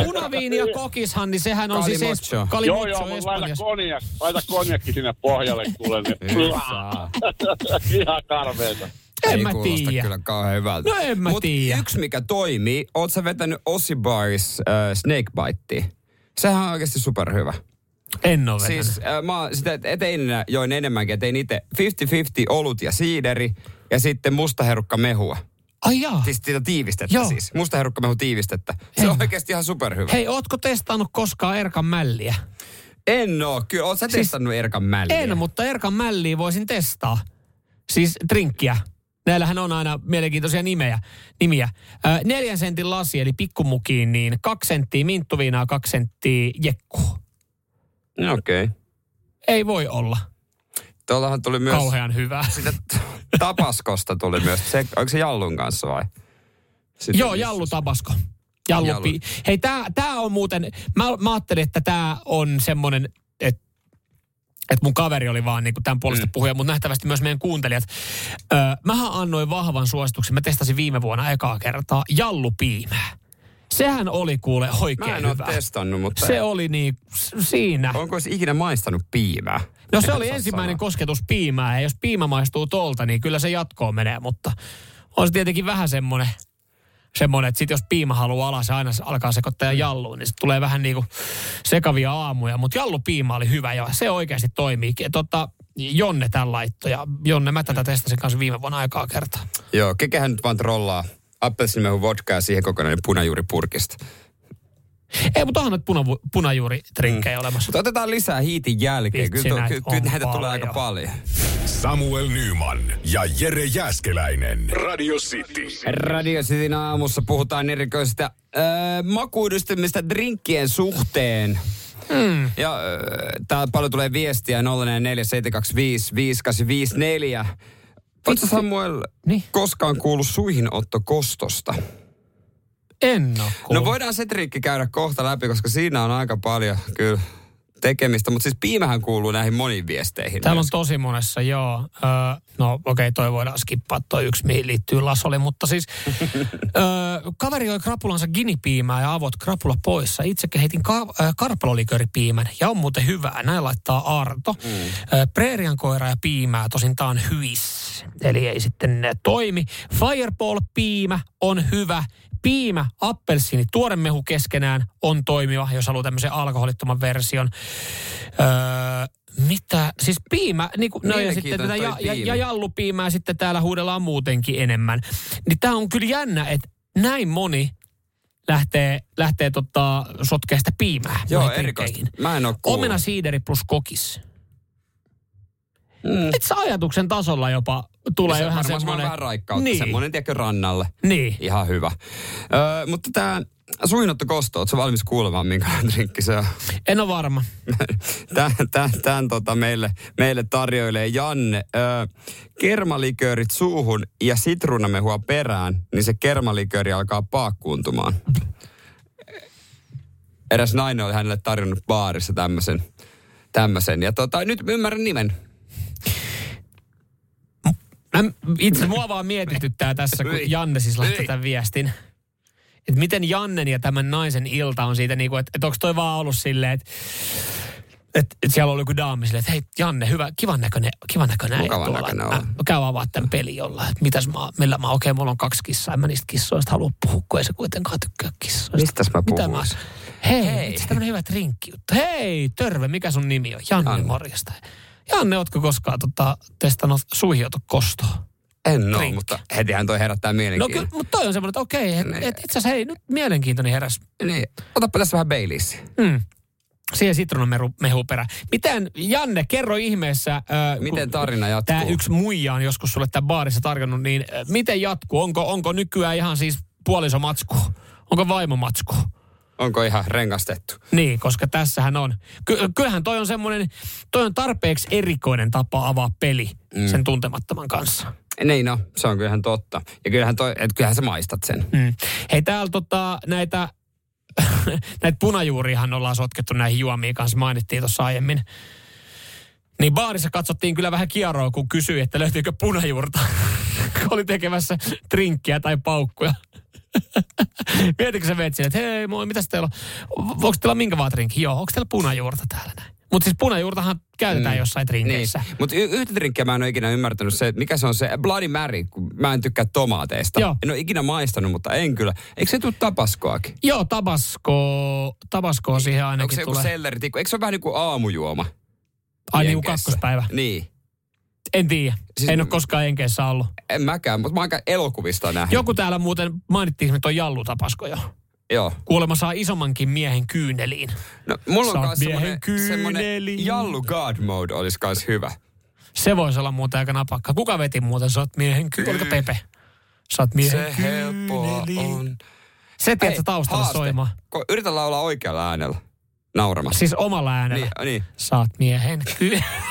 Punaviini ja kokishan, niin sehän on siis... Es... Joo, joo, mutta laita konjak, laita konjakki sinne pohjalle, kuule. Niin. ihan karmeeta. En ei mä tiedä. kyllä kauhean hyvältä. No en mä Mut tiedä. yksi mikä toimii, oot sä vetänyt Ossibaris äh, Snakebite? Sehän on oikeasti superhyvä. En ole Siis äh, mä sitä etein join enemmänkin, tein itse 50-50 olut ja siideri ja sitten mustaherukka mehua. Ai jaa. Siis sitä tiivistettä Joo. siis. Mustaherukka mehu tiivistettä. Se en. on oikeasti ihan superhyvä. Hei, ootko testannut koskaan Erkan mälliä? En oo. Kyllä, oot sä siis testannut Erkan mälliä? En, mutta Erkan mälliä voisin testaa. Siis drinkkiä. Näillähän on aina mielenkiintoisia nimeä, nimiä. Ö, neljän sentin lasi, eli pikkumukiin, niin kaksi senttiä minttuviinaa, kaksi senttiä jekkua. Okei. Okay. Ei voi olla. Tuollahan tuli myös... Kauhean hyvä. Sitä tapaskosta tuli myös. Se, onko se Jallun kanssa vai? Sitten Joo, Jallu Tabasko. Jallu. Jallu. Hei, tää, tää on muuten, mä, mä ajattelin, että tää on semmonen, että että mun kaveri oli vaan niin tämän puolesta mm. puhuja, mutta nähtävästi myös meidän kuuntelijat. Öö, mähän annoin vahvan suosituksen, mä testasin viime vuonna ekaa kertaa jallupiimää. Sehän oli kuule oikein Mä en hyvä. ole testannut, mutta... Se oli niin, siinä. Onko olisi ikinä maistanut piimää? No se oli ensimmäinen sanoa. kosketus piimää. Ja jos piimä maistuu tolta, niin kyllä se jatkoon menee. Mutta on se tietenkin vähän semmoinen, semmoinen että sit jos piima haluaa alas ja aina alkaa sekoittaa ja jalluun, niin se tulee vähän niin kuin sekavia aamuja. Mutta jallupiima oli hyvä ja se oikeasti toimii. Tota, Jonne tämän laittoi ja Jonne mä tätä testasin kanssa viime vuonna aikaa kertaa. Joo, kekehän nyt vaan trollaa appelsiinimehu vodkaa ja siihen kokonainen punajuuripurkista. Ei, mutta onhan nyt puna, punajuuritrinkkeja mm. olemassa. Mutta otetaan lisää hiitin jälkeen. Vitsi, Kyllä, näitä ky, kyllä näitä tulee paljon. aika paljon. Samuel Nyman ja Jere Jäskeläinen. Radio City. Radio Cityn aamussa puhutaan erikoisista äh, makuudustamista drinkkien suhteen. Mm. Ja äh, täällä paljon tulee viestiä 047255854. Oletko Samuel Niin. koskaan kuullut suihinottokostosta? En ole No voidaan se trinkki käydä kohta läpi, koska siinä on aika paljon kyllä tekemistä. Mutta siis piimähän kuuluu näihin moniin viesteihin. Täällä on tosi monessa, joo. Öö, no okei, okay, toi voidaan skippaa toi yksi, mihin liittyy Lasoli, mutta siis öö, kaveri joi krapulansa ginipiimää ja avot krapula poissa. Itse heitin ka- äh, karpaloliköripiimän ja on muuten hyvää. Näin laittaa Arto. Mm. Öö, Preerian koira ja piimää, tosin tää on hyis. Eli ei sitten toimi. Fireball-piimä on hyvä. Piimä, appelsiini, tuoremehu keskenään on toimiva, jos haluaa tämmöisen alkoholittoman version. Öö, mitä? Siis piimä, niin kuin, no ja sitten tätä ja, ja, ja jallupiimää sitten täällä huudellaan muutenkin enemmän. Niin tää on kyllä jännä, että näin moni lähtee, lähtee tota, sotkea sitä piimää. Joo, erikoista. Mä en oo kuullut. Omena siideri plus kokis. Mm. Et sä ajatuksen tasolla jopa tulee se vähän semmoinen... vähän raikkautta, Niin. semmoinen tiedätkö rannalle. Niin. Ihan hyvä. Öö, mutta tämä suinottokosto, ootko valmis kuulemaan, minkälainen drinkki se on? En ole varma. Tän, tän, tän tota meille, meille tarjoilee Janne. Öö, kermaliköörit suuhun ja sitruunamehua perään, niin se kermalikööri alkaa paakkuuntumaan. Eräs nainen oli hänelle tarjonnut baarissa tämmöisen. tämmöisen. Ja tota, nyt ymmärrän nimen. Mä, itse mua vaan mietityttää tässä, kun Janne siis laittoi tämän viestin. Että miten Jannen ja tämän naisen ilta on siitä, niinku, että, että onko toi vaan ollut silleen, että että et siellä oli joku daami silleen, että hei Janne, hyvä, kivan näköinen, kivan näköinen äijä tuolla. näköinen Mä, mä käyn avaa tämän pelin jollain, että mitäs mä, millä mä, okei, mulla on kaksi kissaa, en mä niistä kissoista halua puhua, kun ei se kuitenkaan tykkää kissoista. Mistäs mä Mitä puhuis? Hei, hei. itse tämmönen hyvä trinkki juttu. Hei, terve, mikä sun nimi on? Janne, Janne. morjesta. Janne, ootko koskaan tota, testannut suihiotokostoa? En ole, mutta hetihän toi herättää No mielenkiintoa. kyllä, mutta toi on semmoinen, että okei, et, Niin. et, itse asiassa hei, nyt mielenkiintoinen heräs. Niin, otapa tässä vähän Baileys. Mm. Siihen sitruunamehu perään. Miten, Janne, kerro ihmeessä. Äh, Miten tarina jatkuu? Tämä yksi muija on joskus sulle tämän baarissa tarjonnut, niin äh, miten jatkuu? Onko, onko nykyään ihan siis puolisomatsku? Onko vaimomatsku? Onko ihan rengastettu? Niin, koska tässähän on. Ky- kyllähän toi on semmoinen, toi on tarpeeksi erikoinen tapa avaa peli mm. sen tuntemattoman kanssa. Niin no, se on kyllähän totta. Ja kyllähän, toi, et kyllähän sä maistat sen. Mm. Hei, täällä tota, näitä, näitä punajuuriahan ollaan sotkettu näihin juomiin kanssa, mainittiin tuossa aiemmin. Niin baarissa katsottiin kyllä vähän kieroa, kun kysyi, että löytyykö punajuurta, kun oli tekemässä trinkkiä tai paukkuja. Mietitkö sä vetsin, että hei, moi, mitäs teillä on? Onko teillä minkä vaan trinkki? Joo, onko teillä punajuurta täällä näin? Mutta siis punajuurtahan käytetään mm. jossain trinkeissä. Niin. Mutta y- yhtä drinkkiä mä en ole ikinä ymmärtänyt se, mikä se on se Bloody Mary, kun mä en tykkää tomaateista. Joo. En ole ikinä maistanut, mutta en kyllä. Eikö se tule tapaskoakin? Joo, tabasko, tabasko siihen ainakin Onko se joku tulee. selleritikku? Eikö se ole vähän niin kuin aamujuoma? Ai niin kuin kakkospäivä. Niin. En tiedä. Siis- en ole koskaan Enkeissä ollut. En mäkään, mutta mä oon aika elokuvista nähnyt. Joku täällä muuten mainittiin, että on jallutapasko jo. Joo. Kuulemma saa isommankin miehen kyyneliin. No, mulla on myös kyyneli. Jallu God Mode olisi kans hyvä. Se voisi olla muuten aika napakka. Kuka veti muuten? Sä oot miehen kyyneli. Oliko Pepe? Sä oot miehen Se helppoa on. Se tiedät taustalla haaste. soimaan. Ko- Yritä laulaa oikealla äänellä. Nauramassa. Siis omalla äänellä. Niin, niin. Oot miehen kyyneli.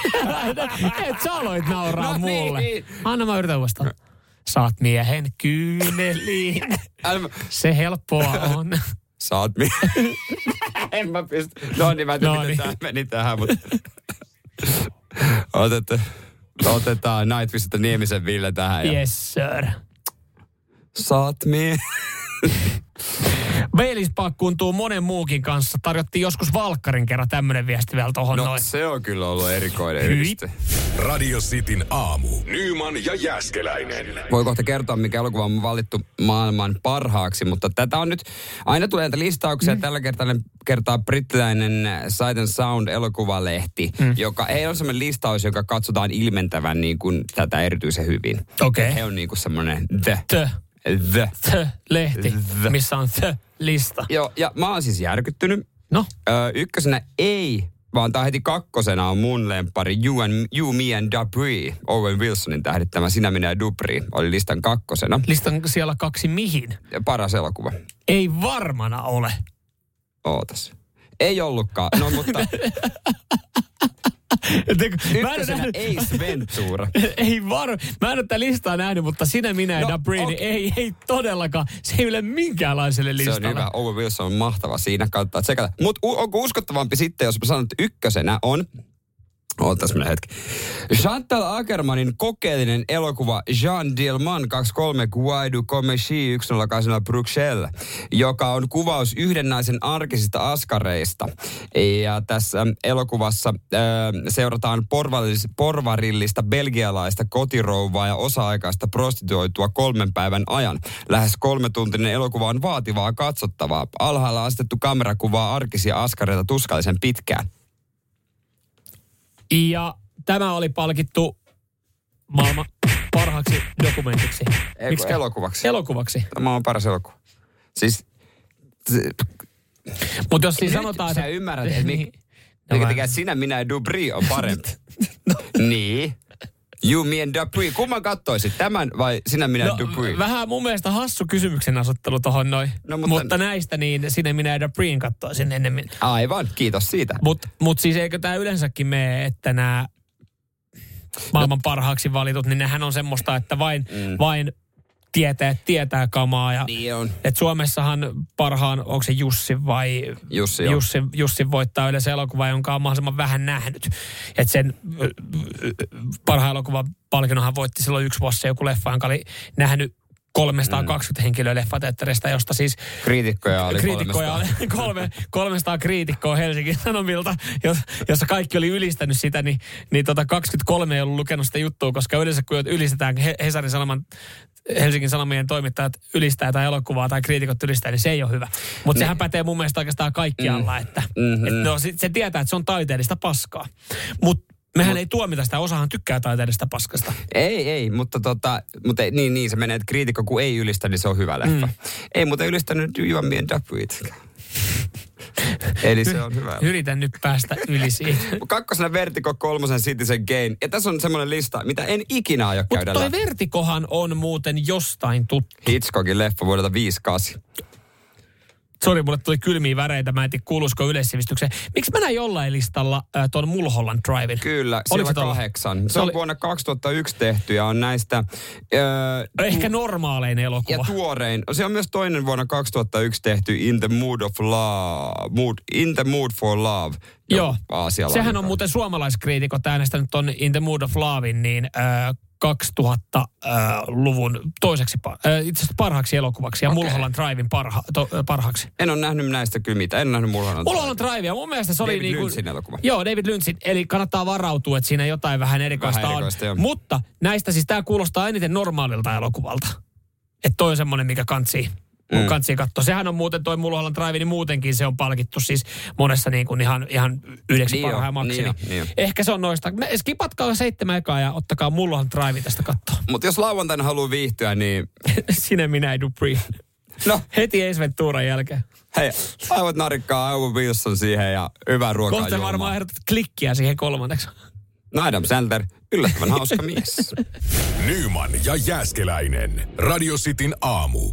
Et sä aloit nauraa No mulle. niin. Anna mä yritän uudestaan. Oot miehen kyyneliin. Se helppoa on. sä oot mi- en mä pysty. No niin, mä en tiedä, No miten niin. tää meni tähän, mutta... Otetaan, otetaan Nightwishista Niemisen Ville tähän. Ja... Yes, sir. Sä oot mie... Baileys pakkuuntuu monen muukin kanssa. Tarjottiin joskus Valkkarin kerran tämmönen viesti vielä tohon No noin. se on kyllä ollut erikoinen Hyi. yhdiste. Radio Cityn aamu. Nyman ja Jäskeläinen. Voi kohta kertoa, mikä elokuva on valittu maailman parhaaksi, mutta tätä on nyt, aina tulee näitä listauksia. Mm. Tällä kertaa, kertaa brittiläinen Sight and Sound elokuvalehti, mm. joka ei ole semmoinen listaus, joka katsotaan ilmentävän niin kuin tätä erityisen hyvin. Okei. He on niin kuin semmoinen the. Tö. The. The-lehti, The. missä on The-lista. Joo, ja mä oon siis järkyttynyt. No, Ö, ykkösenä ei, vaan tää heti kakkosena on mun lempari You, and, you Me and Dupree. Owen Wilsonin tähdittämä Sinä, minä ja Dupree oli listan kakkosena. listan siellä kaksi mihin. Ja paras elokuva. Ei varmana ole. Ootas. Ei ollutkaan. No mutta Mä en ole nähnyt, Ace Ventura. ei var... Mä en ole tätä listaa nähnyt, mutta sinä, minä ja No, Dabrini, okei. ei, ei todellakaan. Se ei yle minkäänlaiselle Se listalle. on hyvä. Owen Wilson on mahtava siinä. Tsekata. Mutta onko uskottavampi sitten, jos mä sanon, että ykkösenä on Ootas minä hetki. Chantal Ackermanin kokeellinen elokuva Jean Dillman 23 Guaidu Comechi 108 Bruxelles, joka on kuvaus yhden naisen arkisista askareista. Ja tässä elokuvassa äh, seurataan porvallis, porvarillista belgialaista kotirouvaa ja osa-aikaista prostituoitua kolmen päivän ajan. Lähes kolmetuntinen elokuva on vaativaa katsottavaa. Alhaalla asetettu kamera kuvaa arkisia askareita tuskallisen pitkään. Ja tämä oli palkittu maailman parhaaksi dokumentiksi. Ei, Miksikä? elokuvaksi. Elokuvaksi. Tämä on paras elokuva. Siis, Mutta jos siis sanotaan, sä ymmärrät, että niin. No mikä tekee sinä, minä ja Dubri on parempi. niin. You, me and Dubri. Kumman kattoisit? Tämän vai sinä, minä No, Dubri? vähän mun mielestä hassu kysymyksen asettelu tohon noin. No, mutta, mutta- näistä niin sinne minä ja Dabreen kattoisin ennemmin. Aivan, kiitos siitä. Mutta mut siis eikö tämä yleensäkin mene, että nämä maailman No. parhaaksi valitut, niin nehän on semmoista, että vain, mm. vain tietää, tietää kamaa. Ja, Niin on. et Suomessahan parhaan, onko se Jussi vai Jussi. Jussi, Jussi voittaa yleensä elokuva, jonka on mahdollisimman vähän nähnyt. Et sen parhaan elokuvan palkinnonhan voitti silloin yksi vuosi joku leffa, jonka oli nähnyt 320 mm. henkilöä leffateatterista, josta siis Kriitikkoja oli kriitikkoja oli 300. kolme, 300 kriitikkoa Helsingin Sanomilta, jos, jossa kaikki oli ylistänyt sitä, niin, niin tota 23 ei ollut lukenut sitä juttua, koska yleensä kun ylistetään He- Hesarin Sanoman Helsingin Sanomien toimittajat ylistää tai elokuvaa tai kriitikot ylistää, niin se ei ole hyvä. Mutta sehän pätee mun mielestä oikeastaan kaikkialla, mm. että Mhm. et no, se tietää, että se on taiteellista paskaa. Mutta mehän ei tuomita sitä, osahan tykkää taiteellista paskasta. Ei, ei, mutta tota, mutta ei- niin, niin se menee, että kriitikko kun ei ylistä, niin se on hyvä leffa. Mm. Ei muuten ylistänyt and Dubri. Eli se on hyvä. Yritän nyt päästä yli siitä. Kakkosena Vertigo, kolmosen Citizen Kane. Ja tässä on semmoinen lista, mitä en ikinä aio Mutta käydä toi läpi. Vertikohan on muuten jostain tuttu. Hitchcockin leffa vuodelta 58. Sori, mulle tuli kylmiä väreitä, mä en tiedä kuuluisiko yleissivistykseen. Miksi mä näin jollain listalla äh, tuon Mulholland Driven? Kyllä, Oliko siellä kahdeksan. Se, Se on oli- vuonna 2001 tehty ja on näistä... Öö, Ehkä normaalein ja elokuva. tuorein. Se on myös toinen vuonna 2001 tehty In the Mood of Love. Mood, in the Mood for Love. Joo, sehän on muuten suomalaiskriitikot äänestänyt ton In the Mood of Lovein niin äh, 2000-luvun toiseksi, äh, itse asiassa parhaaksi elokuvaksi ja Okei. Mulholland Driven parha, to, äh, parhaaksi. En ole nähnyt näistä kyllä mitään. En ole nähnyt Mulholland. Mulholland Drive, ja mun mielestä se oli David niinku... Lynchin elokuva. Joo, David Lynchin. Eli kannattaa varautua, että siinä jotain vähän erikoista, Vähän erikoista, on. joo. Mutta näistä siis tämä kuulostaa eniten normaalilta elokuvalta. Että toi on semmoinen, mikä kantsii. Mun Mm. kantsii katsoa. Sehän on muuten toi Mulholland Drive, niin muutenkin se on palkittu siis monessa niin kuin ihan, ihan yhdeksi Niin parhaan jo, maksi. niin niin niin. Ehkä se on noista. Me, skipatkaa seitsemän ekaa ja ottakaa Mulholland Drive tästä katsoa. Mutta jos lauantaina haluaa viihtyä, niin Sinä minä ei Dupree. no Heti Ace Venturan jälkeen. hei, aivot narikkaa Owen Wilson siihen ja hyvää ruokaa Kohta varmaan juomaan. ehdotat klikkiä siihen kolmanneksi. No Adam Sandler, yllättävän hauska mies. Nyman ja Jääskeläinen. Radio Cityn aamu.